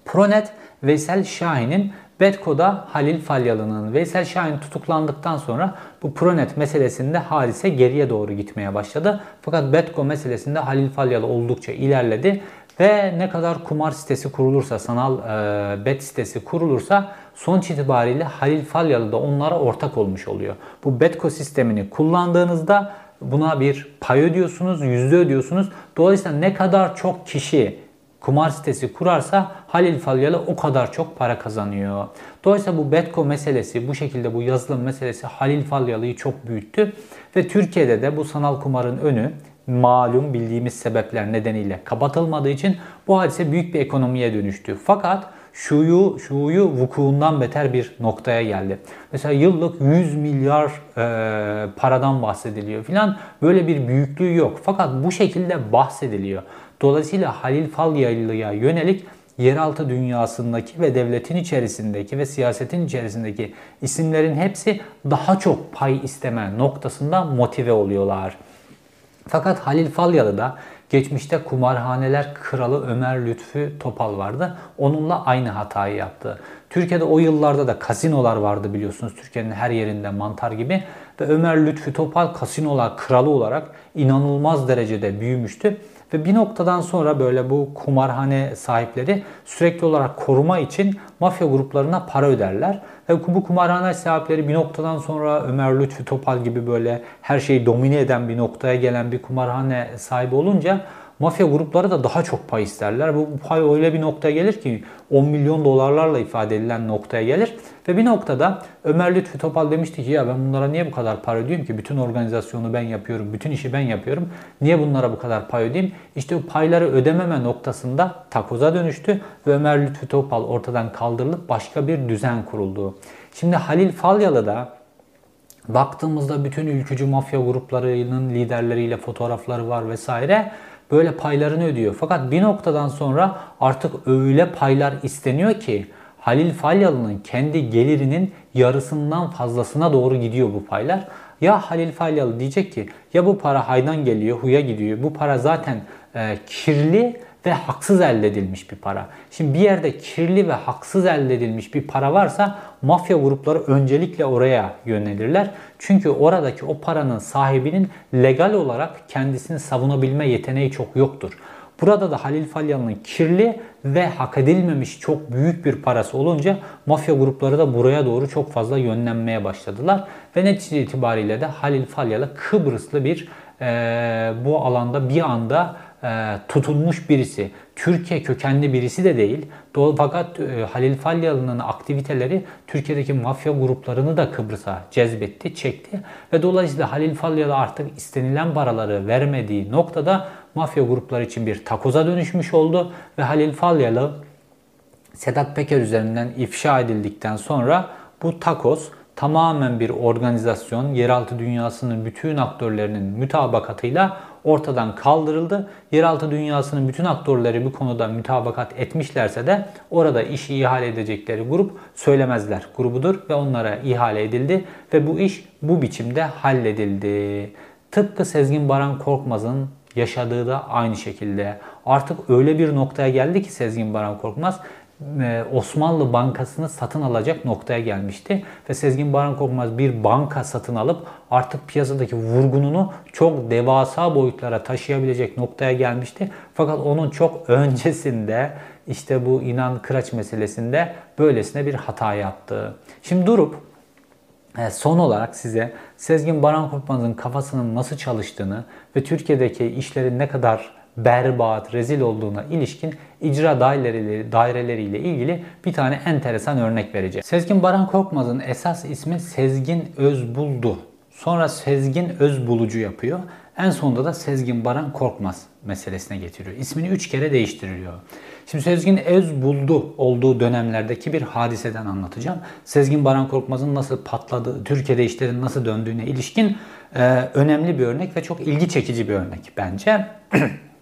Pronet Veysel Şahin'in Betko'da Halil Falyalı'nın Veysel Şahin tutuklandıktan sonra bu Pronet meselesinde hadise geriye doğru gitmeye başladı. Fakat Betko meselesinde Halil Falyalı oldukça ilerledi ve ne kadar kumar sitesi kurulursa, sanal e, bet sitesi kurulursa sonuç itibariyle Halil Falyalı da onlara ortak olmuş oluyor. Bu Betko sistemini kullandığınızda buna bir pay ödüyorsunuz, yüzde ödüyorsunuz. Dolayısıyla ne kadar çok kişi kumar sitesi kurarsa Halil Falyalı o kadar çok para kazanıyor. Dolayısıyla bu Betco meselesi, bu şekilde bu yazılım meselesi Halil Falyalı'yı çok büyüttü. Ve Türkiye'de de bu sanal kumarın önü malum bildiğimiz sebepler nedeniyle kapatılmadığı için bu hadise büyük bir ekonomiye dönüştü. Fakat şuyu, şuyu vukuundan beter bir noktaya geldi. Mesela yıllık 100 milyar e, paradan bahsediliyor filan. Böyle bir büyüklüğü yok. Fakat bu şekilde bahsediliyor. Dolayısıyla Halil Falyalı'ya yönelik yeraltı dünyasındaki ve devletin içerisindeki ve siyasetin içerisindeki isimlerin hepsi daha çok pay isteme noktasında motive oluyorlar. Fakat Halil Falyalı da geçmişte kumarhaneler kralı Ömer Lütfü Topal vardı. Onunla aynı hatayı yaptı. Türkiye'de o yıllarda da kasinolar vardı biliyorsunuz. Türkiye'nin her yerinde mantar gibi. Ve Ömer Lütfü Topal kasinolar kralı olarak inanılmaz derecede büyümüştü. Ve bir noktadan sonra böyle bu kumarhane sahipleri sürekli olarak koruma için mafya gruplarına para öderler. Ve bu kumarhane sahipleri bir noktadan sonra Ömer Lütfü Topal gibi böyle her şeyi domine eden bir noktaya gelen bir kumarhane sahibi olunca mafya grupları da daha çok pay isterler. Bu pay öyle bir noktaya gelir ki 10 milyon dolarlarla ifade edilen noktaya gelir. Ve bir noktada Ömer Lütfü Topal demişti ki ya ben bunlara niye bu kadar para ödeyeyim ki? Bütün organizasyonu ben yapıyorum, bütün işi ben yapıyorum. Niye bunlara bu kadar pay ödeyeyim? İşte bu payları ödememe noktasında takoza dönüştü ve Ömer Lütfü Topal ortadan kaldırılıp başka bir düzen kuruldu. Şimdi Halil Falyalı da baktığımızda bütün ülkücü mafya gruplarının liderleriyle fotoğrafları var vesaire böyle paylarını ödüyor. Fakat bir noktadan sonra artık öyle paylar isteniyor ki Halil Falyalı'nın kendi gelirinin yarısından fazlasına doğru gidiyor bu paylar. Ya Halil Falyalı diyecek ki ya bu para haydan geliyor, huya gidiyor. Bu para zaten e, kirli ve haksız elde edilmiş bir para. Şimdi bir yerde kirli ve haksız elde edilmiş bir para varsa mafya grupları öncelikle oraya yönelirler. Çünkü oradaki o paranın sahibinin legal olarak kendisini savunabilme yeteneği çok yoktur. Burada da Halil Falyalı'nın kirli ve hak edilmemiş çok büyük bir parası olunca mafya grupları da buraya doğru çok fazla yönlenmeye başladılar. Ve netice itibariyle de Halil Falyalı Kıbrıslı bir e, bu alanda bir anda e, tutulmuş birisi. Türkiye kökenli birisi de değil. Fakat e, Halil Falyalı'nın aktiviteleri Türkiye'deki mafya gruplarını da Kıbrıs'a cezbetti, çekti. Ve dolayısıyla Halil Falyalı artık istenilen paraları vermediği noktada mafya grupları için bir takoza dönüşmüş oldu. Ve Halil Falyalı Sedat Peker üzerinden ifşa edildikten sonra bu takoz tamamen bir organizasyon, yeraltı dünyasının bütün aktörlerinin mütabakatıyla ortadan kaldırıldı. Yeraltı dünyasının bütün aktörleri bu konuda mütabakat etmişlerse de orada işi ihale edecekleri grup söylemezler grubudur ve onlara ihale edildi ve bu iş bu biçimde halledildi. Tıpkı Sezgin Baran Korkmaz'ın yaşadığı da aynı şekilde. Artık öyle bir noktaya geldi ki Sezgin Baran Korkmaz Osmanlı Bankası'nı satın alacak noktaya gelmişti. Ve Sezgin Baran Korkmaz bir banka satın alıp artık piyasadaki vurgununu çok devasa boyutlara taşıyabilecek noktaya gelmişti. Fakat onun çok öncesinde işte bu inan kıraç meselesinde böylesine bir hata yaptı. Şimdi durup e, son olarak size Sezgin Baran Korkmaz'ın kafasının nasıl çalıştığını ve Türkiye'deki işlerin ne kadar berbat, rezil olduğuna ilişkin icra daireleri, daireleriyle ilgili bir tane enteresan örnek vereceğim. Sezgin Baran Korkmaz'ın esas ismi Sezgin Özbuldu. Sonra Sezgin Özbulucu yapıyor. En sonunda da Sezgin Baran Korkmaz meselesine getiriyor. İsmini üç kere değiştiriliyor. Şimdi Sezgin Özbuldu olduğu dönemlerdeki bir hadiseden anlatacağım. Sezgin Baran Korkmaz'ın nasıl patladığı, Türkiye'de işlerin nasıl döndüğüne ilişkin e, önemli bir örnek ve çok ilgi çekici bir örnek bence.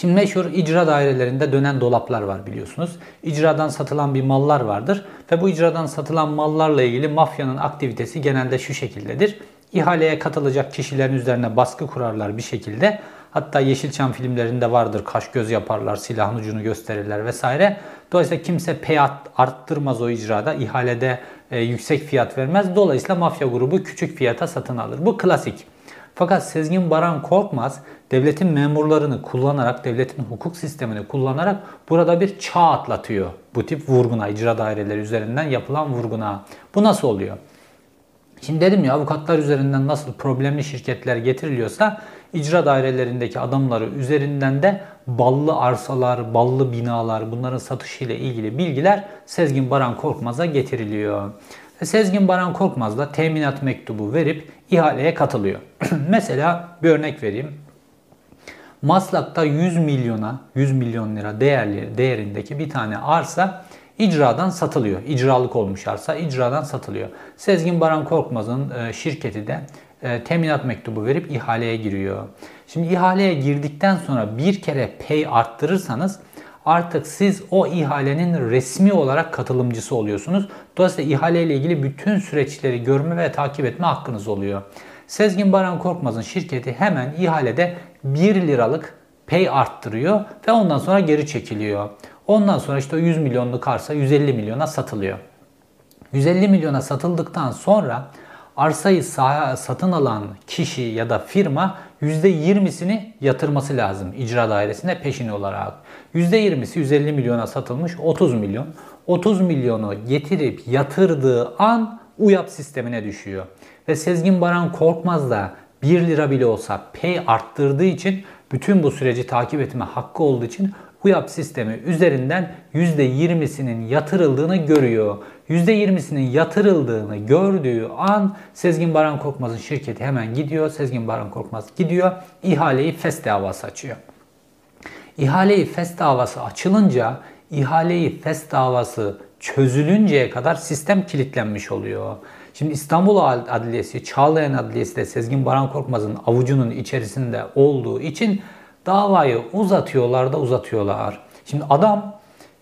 Şimdi meşhur icra dairelerinde dönen dolaplar var biliyorsunuz. İcradan satılan bir mallar vardır ve bu icradan satılan mallarla ilgili mafyanın aktivitesi genelde şu şekildedir. İhaleye katılacak kişilerin üzerine baskı kurarlar bir şekilde. Hatta Yeşilçam filmlerinde vardır. Kaş göz yaparlar, silahın ucunu gösterirler vesaire. Dolayısıyla kimse pay arttırmaz o icrada. ihalede e, yüksek fiyat vermez. Dolayısıyla mafya grubu küçük fiyata satın alır. Bu klasik. Fakat Sezgin Baran Korkmaz devletin memurlarını kullanarak, devletin hukuk sistemini kullanarak burada bir çağ atlatıyor. Bu tip vurguna, icra daireleri üzerinden yapılan vurguna. Bu nasıl oluyor? Şimdi dedim ya avukatlar üzerinden nasıl problemli şirketler getiriliyorsa icra dairelerindeki adamları üzerinden de ballı arsalar, ballı binalar bunların satışıyla ilgili bilgiler Sezgin Baran Korkmaz'a getiriliyor. Sezgin Baran Korkmaz da teminat mektubu verip ihaleye katılıyor. Mesela bir örnek vereyim. Maslak'ta 100 milyona 100 milyon lira değerli değerindeki bir tane arsa icradan satılıyor. İcralık olmuş arsa icradan satılıyor. Sezgin Baran Korkmaz'ın e, şirketi de e, teminat mektubu verip ihaleye giriyor. Şimdi ihaleye girdikten sonra bir kere pay arttırırsanız artık siz o ihalenin resmi olarak katılımcısı oluyorsunuz. Dolayısıyla ihale ile ilgili bütün süreçleri görme ve takip etme hakkınız oluyor. Sezgin Baran Korkmaz'ın şirketi hemen ihalede 1 liralık pay arttırıyor ve ondan sonra geri çekiliyor. Ondan sonra işte o 100 milyonluk arsa 150 milyona satılıyor. 150 milyona satıldıktan sonra arsayı satın alan kişi ya da firma %20'sini yatırması lazım icra dairesine peşin olarak. %20'si 150 milyona satılmış 30 milyon. 30 milyonu getirip yatırdığı an UYAP sistemine düşüyor. Ve Sezgin Baran Korkmaz da 1 lira bile olsa pay arttırdığı için bütün bu süreci takip etme hakkı olduğu için UYAP sistemi üzerinden %20'sinin yatırıldığını görüyor. %20'sinin yatırıldığını gördüğü an Sezgin Baran Korkmaz'ın şirketi hemen gidiyor. Sezgin Baran Korkmaz gidiyor. ihaleyi FES davası açıyor. İhaleyi FES davası açılınca ihaleyi FES davası çözülünceye kadar sistem kilitlenmiş oluyor. Şimdi İstanbul Adliyesi, Çağlayan Adliyesi de Sezgin Baran Korkmaz'ın avucunun içerisinde olduğu için davayı uzatıyorlar da uzatıyorlar. Şimdi adam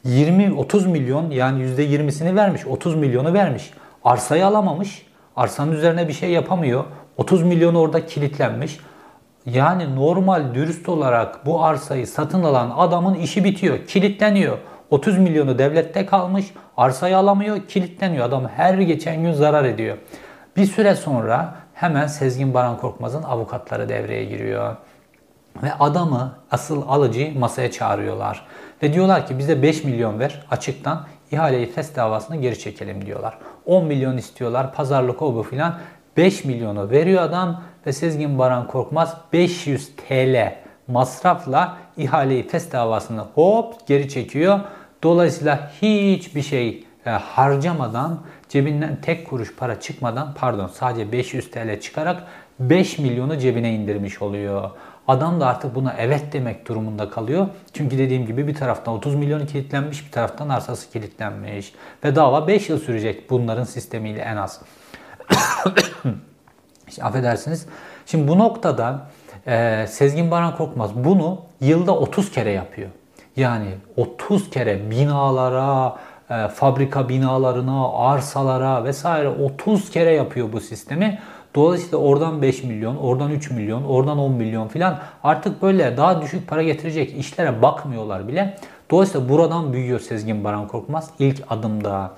20-30 milyon yani %20'sini vermiş, 30 milyonu vermiş. Arsayı alamamış. Arsanın üzerine bir şey yapamıyor. 30 milyon orada kilitlenmiş. Yani normal dürüst olarak bu arsayı satın alan adamın işi bitiyor. Kilitleniyor. 30 milyonu devlette kalmış. Arsayı alamıyor. Kilitleniyor. Adam her geçen gün zarar ediyor. Bir süre sonra hemen Sezgin Baran Korkmaz'ın avukatları devreye giriyor. Ve adamı asıl alıcıyı masaya çağırıyorlar. Ve diyorlar ki bize 5 milyon ver açıktan ihaleyi FES davasını geri çekelim diyorlar. 10 milyon istiyorlar pazarlık o bu filan. 5 milyonu veriyor adam ve Sezgin Baran Korkmaz 500 TL masrafla ihaleyi FES davasını hop geri çekiyor. Dolayısıyla hiçbir şey e, harcamadan cebinden tek kuruş para çıkmadan pardon sadece 500 TL çıkarak 5 milyonu cebine indirmiş oluyor. Adam da artık buna evet demek durumunda kalıyor. Çünkü dediğim gibi bir taraftan 30 milyon kilitlenmiş, bir taraftan arsası kilitlenmiş. Ve dava 5 yıl sürecek bunların sistemiyle en az. işte affedersiniz. Şimdi bu noktada e, Sezgin Baran Korkmaz bunu yılda 30 kere yapıyor. Yani 30 kere binalara, e, fabrika binalarına, arsalara vesaire 30 kere yapıyor bu sistemi. Dolayısıyla oradan 5 milyon, oradan 3 milyon, oradan 10 milyon filan artık böyle daha düşük para getirecek işlere bakmıyorlar bile. Dolayısıyla buradan büyüyor Sezgin Baran Korkmaz ilk adımda.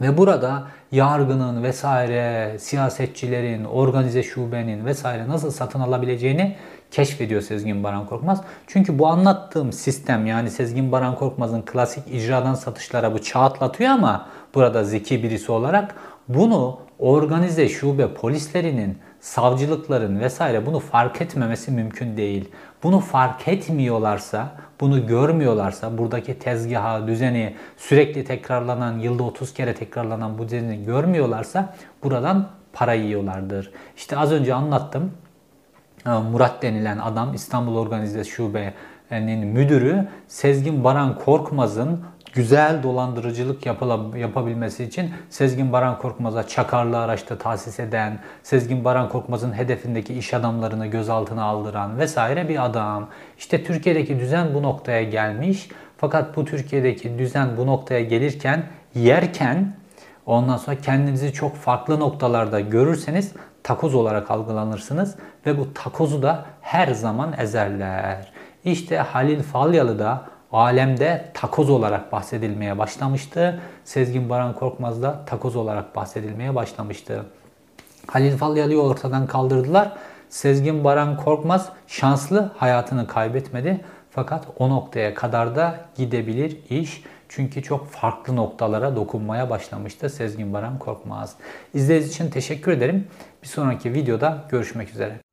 Ve burada yargının vesaire, siyasetçilerin, organize şubenin vesaire nasıl satın alabileceğini keşfediyor Sezgin Baran Korkmaz. Çünkü bu anlattığım sistem yani Sezgin Baran Korkmaz'ın klasik icradan satışlara bu çağatlatıyor ama burada zeki birisi olarak bunu organize şube polislerinin savcılıkların vesaire bunu fark etmemesi mümkün değil. Bunu fark etmiyorlarsa, bunu görmüyorlarsa, buradaki tezgaha, düzeni, sürekli tekrarlanan, yılda 30 kere tekrarlanan bu düzeni görmüyorlarsa buradan para yiyorlardır. İşte az önce anlattım. Ee, Murat denilen adam İstanbul Organize Şube'nin müdürü Sezgin Baran Korkmaz'ın güzel dolandırıcılık yapıla, yapabilmesi için Sezgin Baran Korkmaz'a çakarlı araçta tahsis eden, Sezgin Baran Korkmaz'ın hedefindeki iş adamlarını gözaltına aldıran vesaire bir adam. İşte Türkiye'deki düzen bu noktaya gelmiş. Fakat bu Türkiye'deki düzen bu noktaya gelirken, yerken ondan sonra kendinizi çok farklı noktalarda görürseniz takoz olarak algılanırsınız ve bu takozu da her zaman ezerler. İşte Halil Falyalı da alemde takoz olarak bahsedilmeye başlamıştı. Sezgin Baran Korkmaz da takoz olarak bahsedilmeye başlamıştı. Halil Falyalı'yı ortadan kaldırdılar. Sezgin Baran Korkmaz şanslı hayatını kaybetmedi. Fakat o noktaya kadar da gidebilir iş. Çünkü çok farklı noktalara dokunmaya başlamıştı Sezgin Baran Korkmaz. İzlediğiniz için teşekkür ederim. Bir sonraki videoda görüşmek üzere.